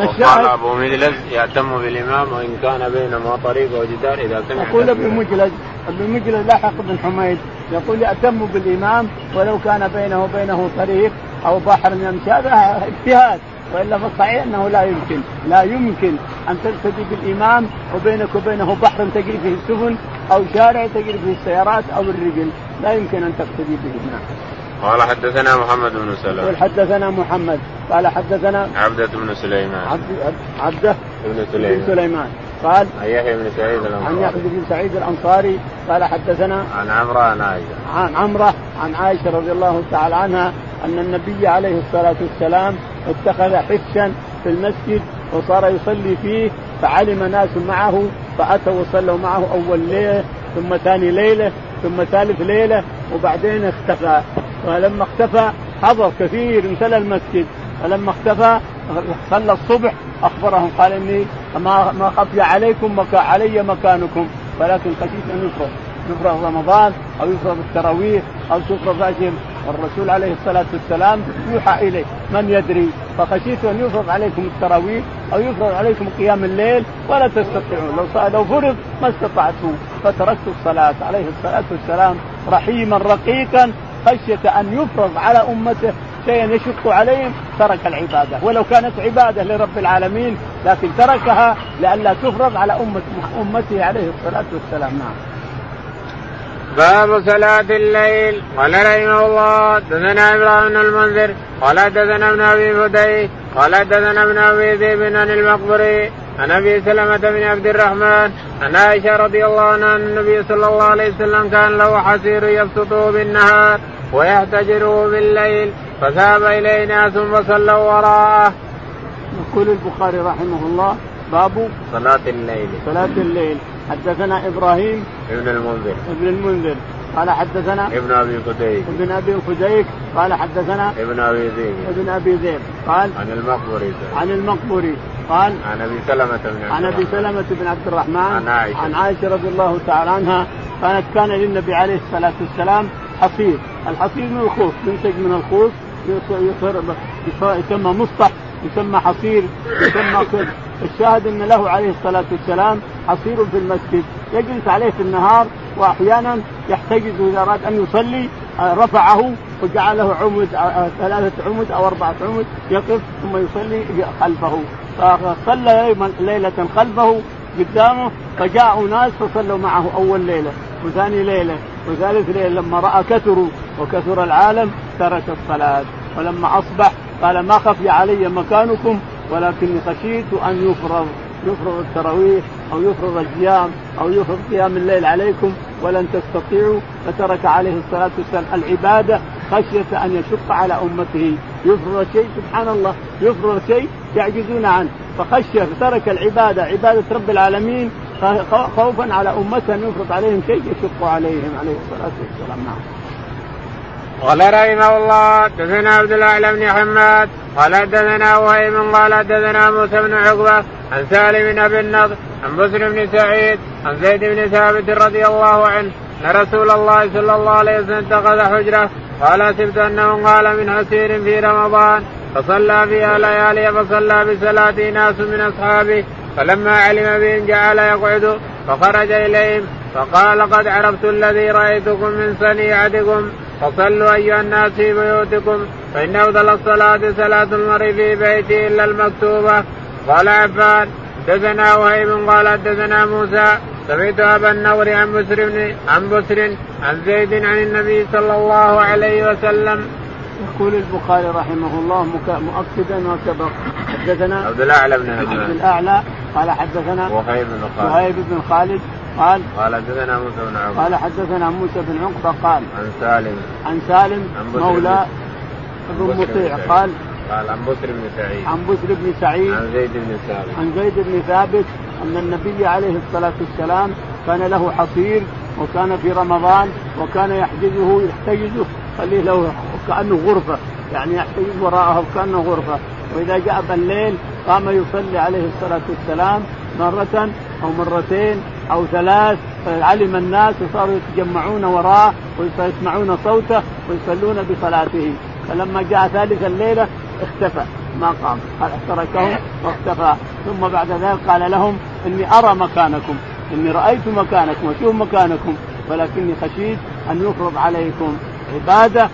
وقال أبو مجلس يهتم بالإمام وإن كان بينهما طريق وجدار إذا سمع يقول ابن مجلس ابن مجلس لاحق بن حميد. يقول يأتم بالإمام ولو كان بينه وبينه طريق أو بحر يمشي هذا اجتهاد وإلا فالصحيح أنه لا يمكن. لا يمكن أن تقتدي بالإمام وبينك وبينه بحر تجري فيه السفن أو شارع تجري فيه السيارات أو الرجل. لا يمكن أن تقتدي به نعم. قال حدثنا محمد بن سلمة قال حدثنا محمد. قال حدثنا عبدة بن سليمان. عبد عبدة بن سليمان. بن سليمان. قال عن يحيى بن سعيد الأنصاري. عن يحيى بن سعيد الأنصاري. قال حدثنا عن عمرة عن عائشة. عن عمرة عن عائشة رضي الله تعالى عنها أن النبي عليه الصلاة والسلام اتخذ حفشا في المسجد وصار يصلي فيه فعلم ناس معه فأتوا وصلوا معه أول ليلة ثم ثاني ليلة ثم ثالث ليلة وبعدين اختفى. ولما اختفى حضر كثير امتلأ المسجد. فلما اختفى صلى الصبح أخبرهم قال إني ما ما خفي عليكم مكا علي مكانكم ولكن خشيت أن يفرض يفرض رمضان أو يفرض التراويح أو تفرض أجر. والرسول عليه الصلاة والسلام يوحى إليه من يدري؟ فخشيت أن يفرض عليكم التراويح أو يفرض عليكم قيام الليل ولا تستطيعون. لو لو فرض ما استطعتم. فتركت الصلاة عليه الصلاة والسلام رحيما رقيقا خشية أن يفرض على أمته شيئا يشق عليهم ترك العبادة. ولو كانت عبادة لرب العالمين لكن تركها لئلا تفرض على امه أمته عليه الصلاة والسلام. نعم. باب صلاة الليل. قال رحمه الله دثنا إبراهيم المنذر قال دثنا ابن أبي فدي قال دثنا ابن أبي ذئب عن المقبري عن أبي سلمة بن عبد الرحمن عن عائشة رضي الله عنها أن النبي صلى الله عليه وسلم كان له حسير يبسطه بالنهار ويحتجره بالليل فذهب اليه ناس فصلوا وراءه. يقول البخاري رحمه الله باب صلاة الليل. صلاة الليل. حدثنا إبراهيم ابن المنذر. ابن المنذر. قال حدثنا ابن أبي فديك ابن أبي فديك قال حدثنا ابن أبي ذئب ابن أبي ذئب قال عن المقبري. عن المقبري قال عن أبي سلمة بن عن أبي سلمة بن عبد الرحمن عن عائشة عن عائشة. رضي الله تعالى عنها كانت كان للنبي عليه الصلاة والسلام حصير، الحصير من الخوص ينتج من الخوص يسمى مسطح يسمى حصير يسمى كل الشاهد إن له عليه الصلاة والسلام حصير في المسجد. يجلس عليه في النهار وأحيانا يحتجز إذا أراد أن يصلي رفعه وجعله عمد ثلاثة عمد أو أربعة عمد يقف ثم يصلي خلفه. فصلى ليلة خلفه قدامه فجاءوا ناس فصلوا معه أول ليلة وثاني ليلة وثالث ليلة لما رأى كثروا وكثر العالم ترك الصلاة. ولما أصبح قال ما خفي علي مكانكم ولكني خشيت أن يفرض يفرض التراويح أو يفرض القيام أو يفرض قيام الليل عليكم ولن تستطيعوا. فترك عليه الصلاة والسلام العبادة خشية أن يشق على أمته. يفرض شيء سبحان الله يفرض شيء يعجزون عنه. فخشي فترك العبادة عبادة رب العالمين خوفا على أمته أن يفرض عليهم شيء يشق عليهم عليه الصلاة والسلام. نعم. قال رحمه الله حدثنا عبد الاعلى بن حماد قال حدثنا وهيب قال حدثنا موسى بن عقبة عن سالم بن أبي النضر عن بسر بن سعيد عن زيد بن ثابت رضي الله عنه أن رسول الله صلى الله عليه وسلم اتخذ حجرة قال حسبت أنه قال من حسير في رمضان فصلى فيها ليالي فصلى بصلاة ناس من أصحابه فلما علم بهم جعل يقعد فخرج إليهم فقال قد عرفت الذي رأيتكم من صنيعتكم. فصلوا أيها الناس في بيوتكم فإن أفضل الصلاة صلاة المرء في بيته إلا المكتوبة. قال عفان حدثنا وهيب قال حدثنا موسى سمعت أبا النور عن بسر بن عن بسر عن زيد عن النبي صلى الله عليه وسلم. يقول البخاري رحمه الله مؤكدا وكبر حدثنا عبد الأعلى بن عبد الأعلى قال حدثنا وهيب بن خالد. وهيب بن خالد قال؟ قال حدثنا موسى بن عقبه قال حدثنا موسى بن عقبه قال عن سالم. عن سالم مولى ابن مطيع. قال قال عن بسر بن سعيد. عن بسر بن سعيد. عن زيد بن ثابت. عن زيد بن ثابت أن النبي عليه الصلاة والسلام كان له حصير وكان في رمضان وكان يحجزه يحتجزه خليه له كأنه غرفة يعني يحتجز وراءه كأنه غرفة. وإذا جاء بالليل قام يصلي عليه الصلاة والسلام مرة أو مرتين أو ثلاث فعلم الناس وصاروا يتجمعون وراءه ويسمعون صوته ويصلون بصلاته فلما جاء ثالث الليلة اختفى ما قام. تركهم واختفى. ثم بعد ذلك قال لهم إني أرى مكانكم إني رأيت مكانكم وأشوف مكانكم ولكني خشيت أن يفرض عليكم عبادة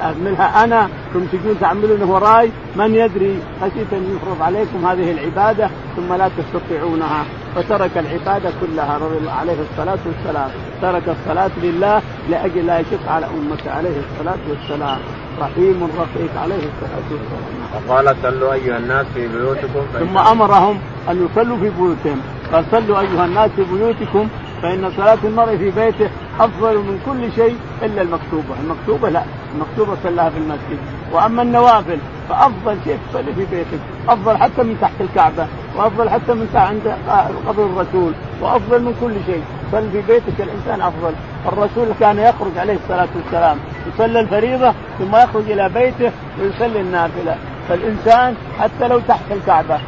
أعملها أنا. ثم تجون تعملونه وراي من يدري؟ خشيت أن يفرض عليكم هذه العبادة ثم لا تستطيعونها. فترك العبادة كلها. رضي الله عليه الصلاة والسلام. ترك الصلاة لله لأجل لا يشق على أمته عليه الصلاة والسلام. رحيم رقيق عليه الصلاة والسلام. وقال صلوا أيها الناس في بيوتكم. ثم أمرهم أن يصلوا في بيوتهم. قال صلوا أيها الناس في بيوتكم فإن صلاة المرء في بيته أفضل من كل شيء إلا المكتوبة، المكتوبة لا، المكتوبة صلاها في المسجد، وأما النوافل فأفضل شيء تصلي في بيتك، أفضل حتى من تحت الكعبة، وأفضل حتى من تحت عند قبر الرسول، وأفضل من كل شيء، صل في بيتك الإنسان أفضل، الرسول كان يخرج عليه الصلاة والسلام، يصلي الفريضة ثم يخرج إلى بيته ويصلي النافلة، فالإنسان حتى لو تحت الكعبة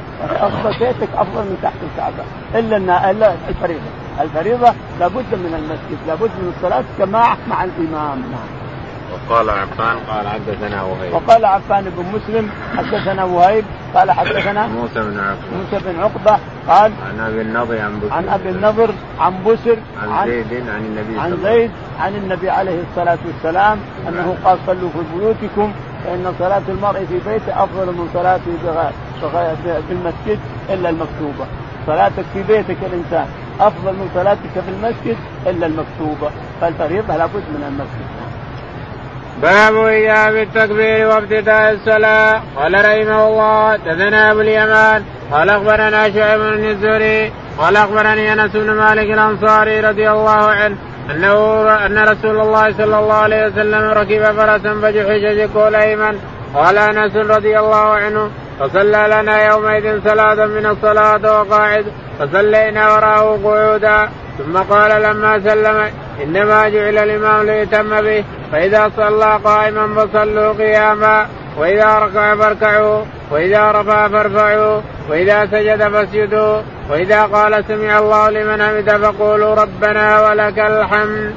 أفضل بيتك أفضل من تحت الكعبة. إلا إلا الفريضة. الفريضة لابد من المسجد لابد من الصلاة جماعة مع الإمام. نعم. وقال عفان قال حدثنا وهيب. وقال عفان بن مسلم حدثنا وهيب قال حدثنا <coughs> موسى بن عقبة. موسى بن عقبة قال عن أبي النضر عن بسر عن أبي النضر عن بسر عن, عن زيد عن النبي عن زيد عن النبي عليه الصلاة والسلام أنه قال صلوا في بيوتكم فإن صلاة المرء في بيته أفضل من صلاته في المسجد إلا المكتوبة. صلاتك في بيتك الإنسان. أفضل من صلاتك في المسجد إلا المكتوبة. فالفريضة لابد من المسجد باب إيجاب التكبير وابتداء الصلاة. قال رحمه الله دثنا أبو اليمان قال أخبرنا شعيب بن الزهري قال أخبرني أنس بن مالك الأنصاري رضي الله عنه أنه أن رسول الله صلى الله عليه وسلم ركب فرسا فجحش شكو الأيمن قال أنس رضي الله عنه فصلى لنا يومئذ صلاة من الصلاة وقاعد فصلينا وراءه قعودا. ثم قال لما سلم إنما جعل الإمام ليتم به فإذا صلى قائما فصلوا قياما. وإذا ركع فاركعوا وإذا رفع فارفعوا وإذا سجد فاسجدوا. وإذا قال سمع الله لمن حمد فقولوا ربنا ولك الحمد.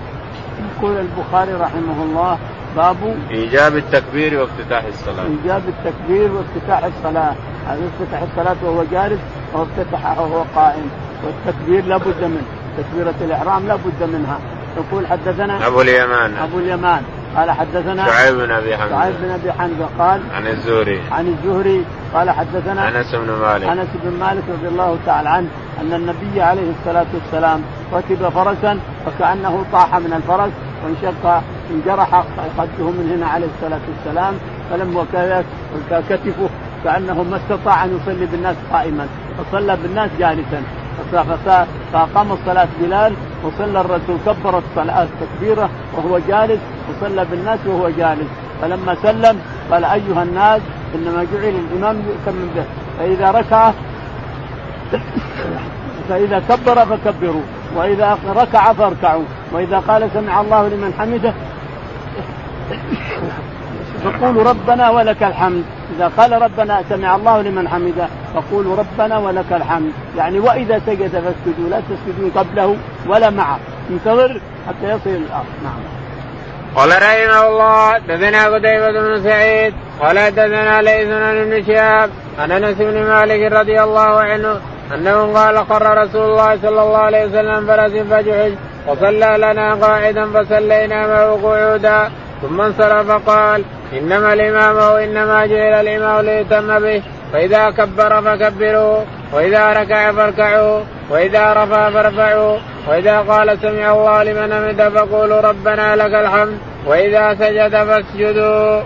يقول البخاري رحمه الله باب إيجاب التكبير وافتتاح الصلاة. إيجاب التكبير وافتتاح الصلاة، هذا افتتح الصلاة وهو جالس وافتتحها وهو قائم، والتكبير لابد منه، تكبيرة الإحرام لابد منها، يقول حدثنا أبو اليمان. أبو اليمان. قال حدثنا شعيب بن أبي حمزه شعيب بن أبي حمزه قال عن الزهري. عن الزهري. قال حدثنا أنس بن مالك. أنس بن مالك رضي الله تعالى عنه أن النبي عليه الصلاة والسلام ركب فرسا فكأنه طاح من الفرس وانشق انجرح خده من هنا عليه الصلاة والسلام فلما كتفه كانه ما استطاع أن يصلي بالناس قائما فصلى بالناس جالسا. فأقام الصلاة بلال وصلى الرسول كبر الصلاة تكبيرة وهو جالس وصلى بالناس وهو جالس. فلما سلم قال أيها الناس إنما جعل الإمام يؤتم به. فإذا ركع فإذا كبر فكبروا وإذا ركع فاركعوا. وإذا قال سمع الله لمن حمده فقولوا ربنا ولك الحمد. إذا قال ربنا سمع الله لمن حمده فقولوا ربنا ولك الحمد. يعني وإذا سجد فاسجدوا لا تسجدوا قبله ولا معه. انتظر حتى يصل الأرض. نعم. قال رحمه الله دثنا قتيبة بن سعيد قال دثنا ليس بن شهاب عن أنس بن مالك رضي الله عنه أنه قال قر رسول الله صلى الله عليه وسلم فرس فجحش وصلى لنا قاعدا فصلينا معه قعودا. ثم انصرف قال إنما الإمام وإنما جعل الإمام ليتم به فإذا كبر فكبروا وإذا ركع فاركعوا وإذا رفع فارفعوا وإذا قال سمع الله لمن حمد فقولوا ربنا لك الحمد وإذا سجد فاسجدوا.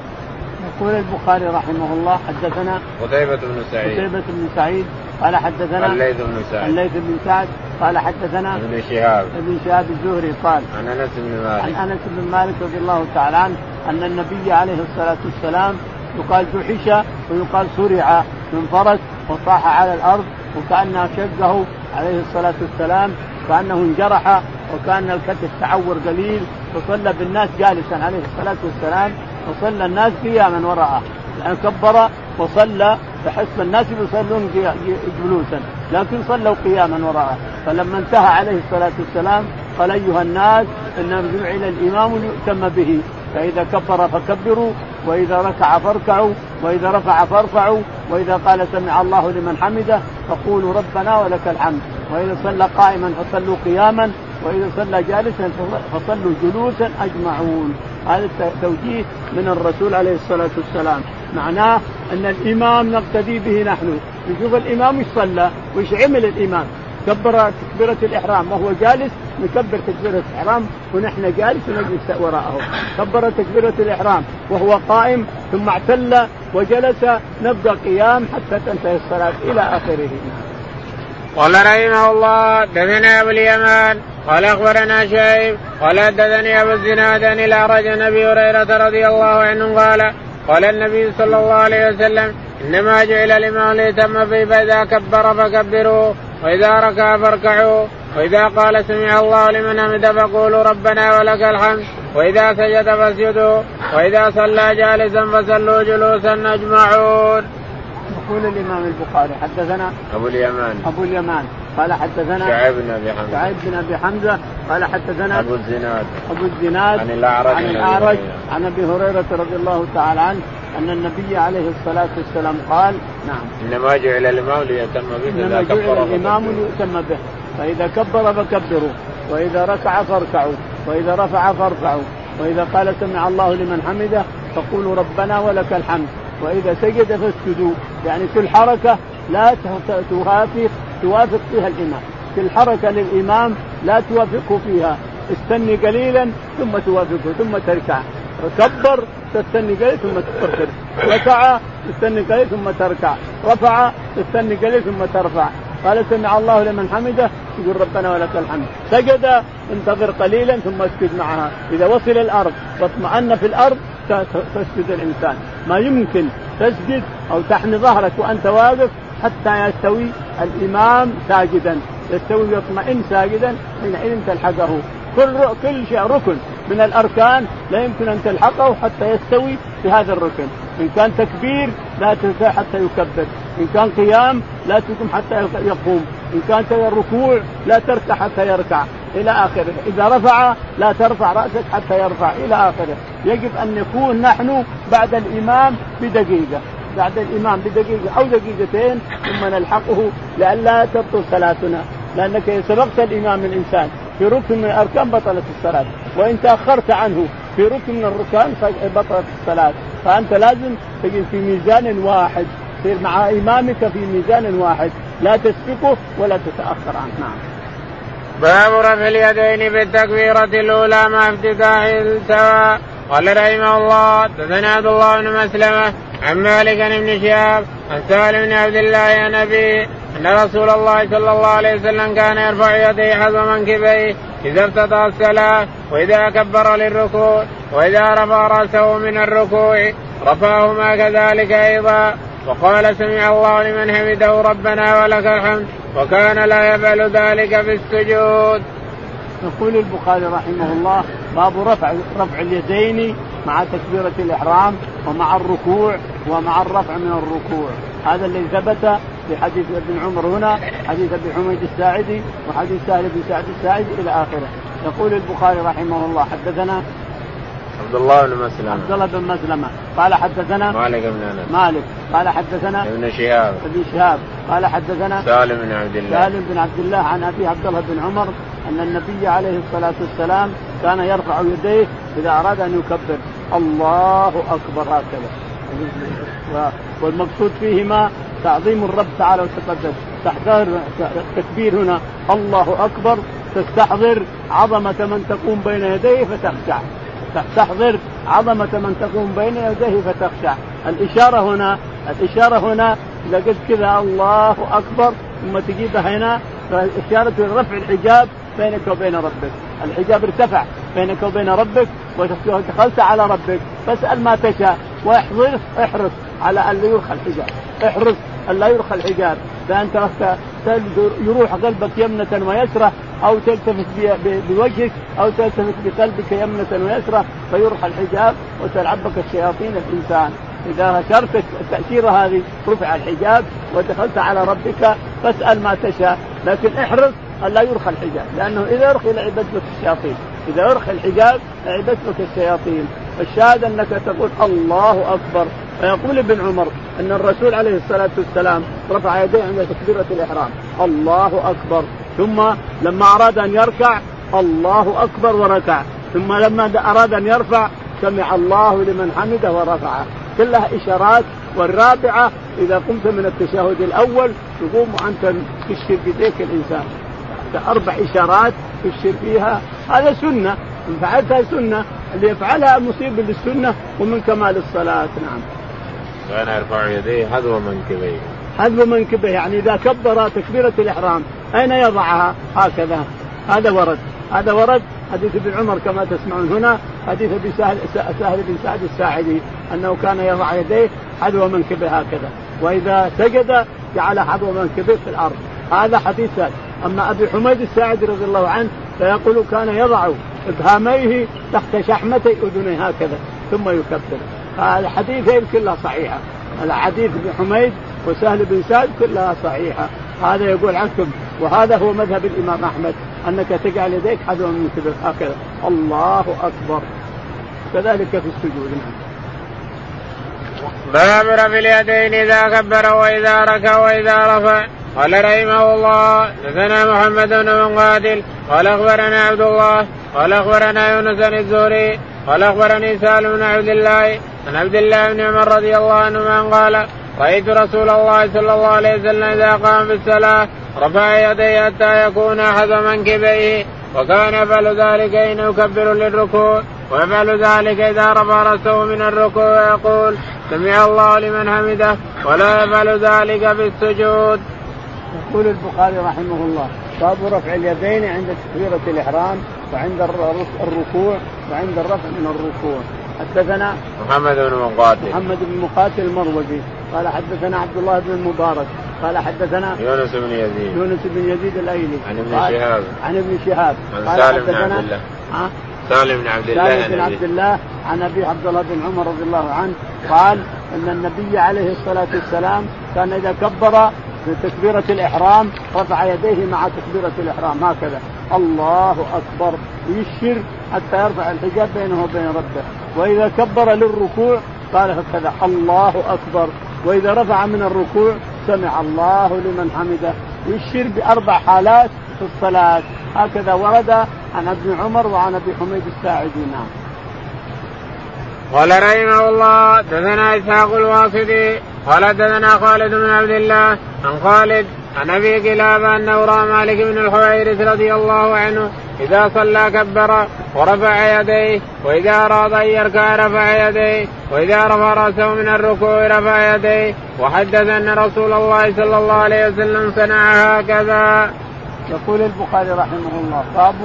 يقول البخاري رحمه الله حدثنا قتيبة بن سعيد قتيبة بن سعيد قال حدثنا الليث بن سعد. الليث بن سعد. قال حدثنا ابن شهاب. ابن شهاب الزهري قال عن أنس بن مالك. عن أنس بن مالك رضي الله تعالى عنه أن النبي عليه الصلاة والسلام يقال جحش ويقال صرع من فرس وطاح على الأرض وكانها شقه عليه الصلاة والسلام كأنه انجرح وكأن الكتف تعور قليل فصلى بالناس جالسا عليه الصلاة والسلام وصلى الناس قياما وراءه. لأن كبر وصلى فحسب الناس يصلون جلوسا. لكن صلوا قياما وراءه. فلما انتهى عليه الصلاة والسلام قال أيها الناس انما جعل الإمام ليؤتم به. فإذا كبر فكبروا وإذا ركع فاركعوا وإذا رفع فارفعوا وإذا قال سمع الله لمن حمده فقولوا ربنا ولك الحمد. وإذا صلى قائما فصلوا قياما وإذا صلى جالسا فصلوا جلوسا أجمعون. هذا التوجيه من الرسول عليه الصلاة والسلام. معناه أن الإمام نقتدي به نحن. نشوف الإمام إيش صلى وايش عمل الإمام. كبر تكبيرة الإحرام وهو جالس نكبر تكبيرة الإحرام ونحن جالس ونجلس وراءه. كبر تكبيرة الإحرام وهو قائم ثم اعتل وجلس. نبقى قيام حتى تنتهي الصلاة إلى آخره. قال رحمه الله دثنا أبو اليمان قال أخبرنا شيب قال حدثني أبو الزناد عن الأعرج أبي هريرة رضي الله عنه قال قال النبي صلى الله عليه وسلم إنما جعل الإمام ليتم به فإذا كبر فكبروا وإذا ركع فاركعوا وإذا قال سمع الله لمن حمد فقولوا ربنا ولك الحمد وإذا سجد فاسجدوا وإذا صلى جالسا فصلوا جلوسا أجمعون. يقول الإمام البخاري حدثنا أبو اليمان. أبو اليمان. قال حدثنا شعيب بن أبي حمزة. شعيب بن أبي حمزة. قال حدثنا أبو الزناد. أبو الزناد عن الأعرج عن الأعرج. عن أبي هريرة رضي الله تعالى عنه أن النبي عليه الصلاة والسلام قال نعم. إنما جعل الإمام ليتم به إنما جعل الإمام ليتم به. فإذا كبر فكبروا. وإذا ركع فاركعوا. وإذا رفع فارفعوا وإذا قال سمع الله لمن حمده فقولوا ربنا ولك الحمد. وإذا سجد فاسجدوا. يعني كل حركه لا توافق توافق فيها الإمام. كل حركه للإمام لا توافقه فيها. استني قليلا ثم توافقه ثم تركع. كبر تستني قليل ثم تركض ركع تستني قليل ثم تركع. رفع تستني قليل ثم ترفع. قال سمع الله لمن حمده يقول ربنا ولك الحمد. سجد انتظر قليلا ثم اسجد معها. إذا وصل الأرض واطمأن في الأرض تسجد الإنسان. ما يمكن تسجد أو تحني ظهرك وأنت واقف حتى يستوي الإمام ساجدا. يستوي ويطمئن ساجدا حينئذ تلحقه. كل كل شيء ركن. من الأركان لا يمكن أن تلحقه حتى يستوي في هذا الركن. إن كان تكبير لا تنسى حتى يكبر. إن كان قيام لا تقوم حتى يقوم. إن كان ركوع لا تركع حتى يركع. إلى آخره. إذا رفع لا ترفع رأسك حتى يرفع. إلى آخره. يجب أن نكون نحن بعد الإمام بدقيقة. بعد الإمام بدقيقة أو دقيقتين ثم نلحقه لئلا تبطل صلاتنا. لأنك سبقت الإمام الإنسان. في ركن من الاركان بطلت الصلاة. وإن تأخرت عنه في ركن من الركان بطلت الصلاة. فأنت لازم تجد في ميزان واحد. تصير مع إمامك في ميزان واحد. لا تسبقه ولا تتأخر عنه. نعم. باب رفع اليدين بالتكبيرة الأولى مع افتتاح السواء قال رحمه الله تثنى عبد الله بن مسلمة عن مالك بن شهاب عن سالم بن عبد الله عن أبي أن رسول الله صلى الله عليه وسلم كان يرفع يديه حذو منكبيه إذا افتتح الصلاة وإذا كبر للركوع وإذا رفع رأسه من الركوع رفعهما كذلك أيضا وقال سمع الله لمن حمده ربنا ولك الحمد وكان لا يفعل ذلك في السجود. يقول البخاري رحمه الله باب رفع رفع اليدين مع تكبيرة الإحرام ومع الركوع ومع الرفع من الركوع. هذا الذي ثبت في حديث ابن عمر هنا حديث أبي حميد الساعدي وحديث سهل بن سعد الساعدي إلى آخره. يقول البخاري رحمه الله حدثنا عبد الله بن مسلمة. عبد الله بن مسلمة. قال حدثنا مالك بن أنس. مالك. قال حدثنا ابن شهاب. ابن شهاب. قال حدثنا سالم بن عبد الله. سالم بن عبد الله عن أبي عبد الله بن عمر أن النبي عليه الصلاة والسلام كان يرفع يديه إذا أراد أن يكبر. الله أكبر هكذا. والمقصود فيهما تعظيم الرب تعالى وتقدس تحذر التكبير هنا. الله أكبر. تستحضر عظمة من تقوم بين يديه فتخشع تستحضر عظمة من تقوم بين يديه فتخشع. الإشارة هنا الإشارة هنا إذا قلت كذا الله أكبر ثم تجيبها هنا فإشارة رفع الحجاب بينك وبين ربك. الحجاب ارتفع بينك وبين ربك ودخلت على ربك. فاسأل ما تشاء واحرص احرص على أن لا يرخى الحجاب. احرص أن لا يرخى الحجاب. فانت يروح قلبك يمنة ويسرى أو تلتفت بوجهك أو تلتفت بقلبك يمنة ويسرى فيرخى الحجاب وتلعب بك الشياطين الإنسان. إذا شرت التاشيره هذه رفع الحجاب ودخلت على ربك فاسأل ما تشاء. لكن احرص أن لا يرخى الحجاب لأنه إذا يرخي لعبت بك الشياطين. إذا يرخي الحجاب لعبت بك الشياطين. الشاهد أنك تقول الله أكبر. فيقول ابن عمر أن الرسول عليه الصلاة والسلام رفع يديه عند تكبيرة الإحرام. الله أكبر. ثم لما أراد أن يركع الله أكبر وركع. ثم لما أراد أن يرفع سمع الله لمن حمده ورفعه. كلها إشارات. والرابعة إذا قمت من التشهد الأول تقوم وأنت تشير بيديك الإنسان. أربع إشارات تشير فيها. هذا سنة. إن فعلتها سنة اللي يفعلها مصيب للسنه ومن كمال الصلاة نعم. كان يرفع يديه حذو منكبيه. حذو منكبيه يعني إذا كبر تكبيرة الإحرام أين يضعها؟ هكذا هذا ورد هذا ورد حديث ابن عمر كما تسمعون هنا حديث أبي سهل, سهل بن سعد الساعدي أنه كان يضع يديه حذو منكبه هكذا وإذا سجد جعل حذو منكبه في الأرض هذا حديث سهل أما أبي حميد الساعدي رضي الله عنه فيقول كان يضع إبهاميه تحت شحمتي اذنيه هكذا ثم يكبر. الحديثين كلها صحيحة. الحديث ابن حميد وسهل بن سعد كلها صحيحة. هذا يقول عنكم وهذا هو مذهب الإمام أحمد أنك تجعل يديك حذو من كبر هكذا. الله أكبر. كذلك في السجود. نعم. باب رفع اليدين إذا كبر وإذا ركع وإذا رفع. قال رحمه الله دثنا محمد بن مقاتل قال أخبرنا عبد الله قال أخبرنا يونس بن الزهري قال أخبرني سالم بن عبد الله عن عبد الله بن عمر رضي الله عنهما قال رأيت رسول الله صلى الله عليه وسلم إذا قام في الصلاه رفع يديه حتى يكون أحد منكبيه وكان يفعل ذلك ان يكبر للركوع ويفعل ذلك إذا رفع رأسه من الركوع ويقول سمع الله لمن حمده ولا يفعل ذلك في السجود. يقول البخاري رحمه الله باب رفع اليدين عند تكبيرة الإحرام وعند الركوع وعند الرفع من الركوع. حدثنا محمد بن مقاتل. محمد بن مقاتل المروزي. قال حدثنا عبد الله بن المبارك. قال حدثنا يونس بن يزيد. يونس بن يزيد الأيلي. عن ابن شهاب. عن ابن شهاب. عن سالم بن عبد الله. ها؟ سالم بن عبد الله سالم بن عبد الله عن أبي عبد الله بن عمر رضي الله عنه قال إن النبي عليه الصلاة والسلام كان إذا كبر في تكبيرة الإحرام رفع يديه مع تكبيرة الإحرام هكذا. الله أكبر. يشر حتى يرفع الحجاب بينه وبين ربه. وإذا كبر للركوع قال هكذا الله أكبر. وإذا رفع من الركوع سمع الله لمن حمده. يشير بأربع حالات في الصلاة. هكذا ورد عن ابن عمر وعن أبي حميد الساعدي. نعم. قال رحمه الله دثنا إسحاق الواسطي قال دثنا خالد بن عبد الله عن خالد عن أبي قلابه انه راى مالك بن الحويرث رضي الله عنه إذا صلى كبر ورفع يديه وإذا أراد أن يركع رفع يديه وإذا رفع رأسه من الركوع رفع يديه وحدث أن رسول الله صلى الله عليه وسلم صنع هكذا. يقول البخاري رحمه الله باب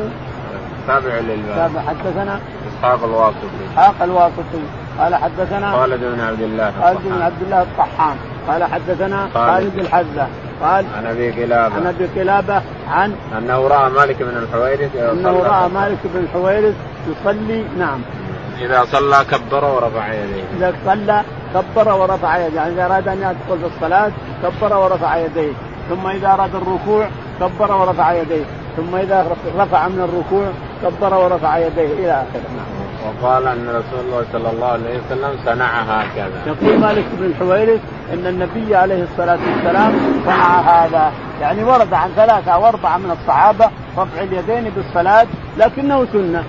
تابع للباب. تابع حدثنا إسحاق الواسطي. إسحاق الواسطي. قال حدثنا خالد بن عبد الله خالد بن عبد الله الطحان. قال حدثنا خالد الحذا قال عن أبي قلابه عن أبي قلابه عن انه راى مالك بن الحويرث انه راى مالك بن الحويرث يصلي نعم. إذا صلى كبر ورفع يديه. إذا صلى كبر ورفع يديه. يعني إذا أراد أن يدخل في الصلاة كبر ورفع يديه. ثم إذا أراد الركوع كبر ورفع يديه. ثم إذا رفع من الركوع كبر ورفع يديه. إلى آخره. نعم. وقال أن رسول الله صلى الله عليه وسلم صنع هكذا. يقول مالك بن الحويرث إن النبي عليه الصلاة والسلام صنع هذا، يعني ورد عن ثلاثة أو أربعة من الصحابة رفع اليدين بالصلاة لكنه سنة.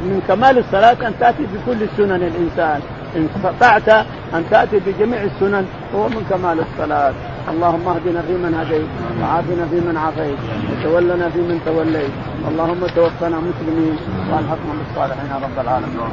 من كمال الصلاة أن تأتي بكل سنن الإنسان، إن استطعت أن تأتي بجميع السنن هو من كمال الصلاة. اللهم اهدنا فيمن هديت وعافنا فيمن عافيت وتولنا فيمن توليت اللهم توفنا مسلمين وألحقنا بالصالحين يا رب العالمين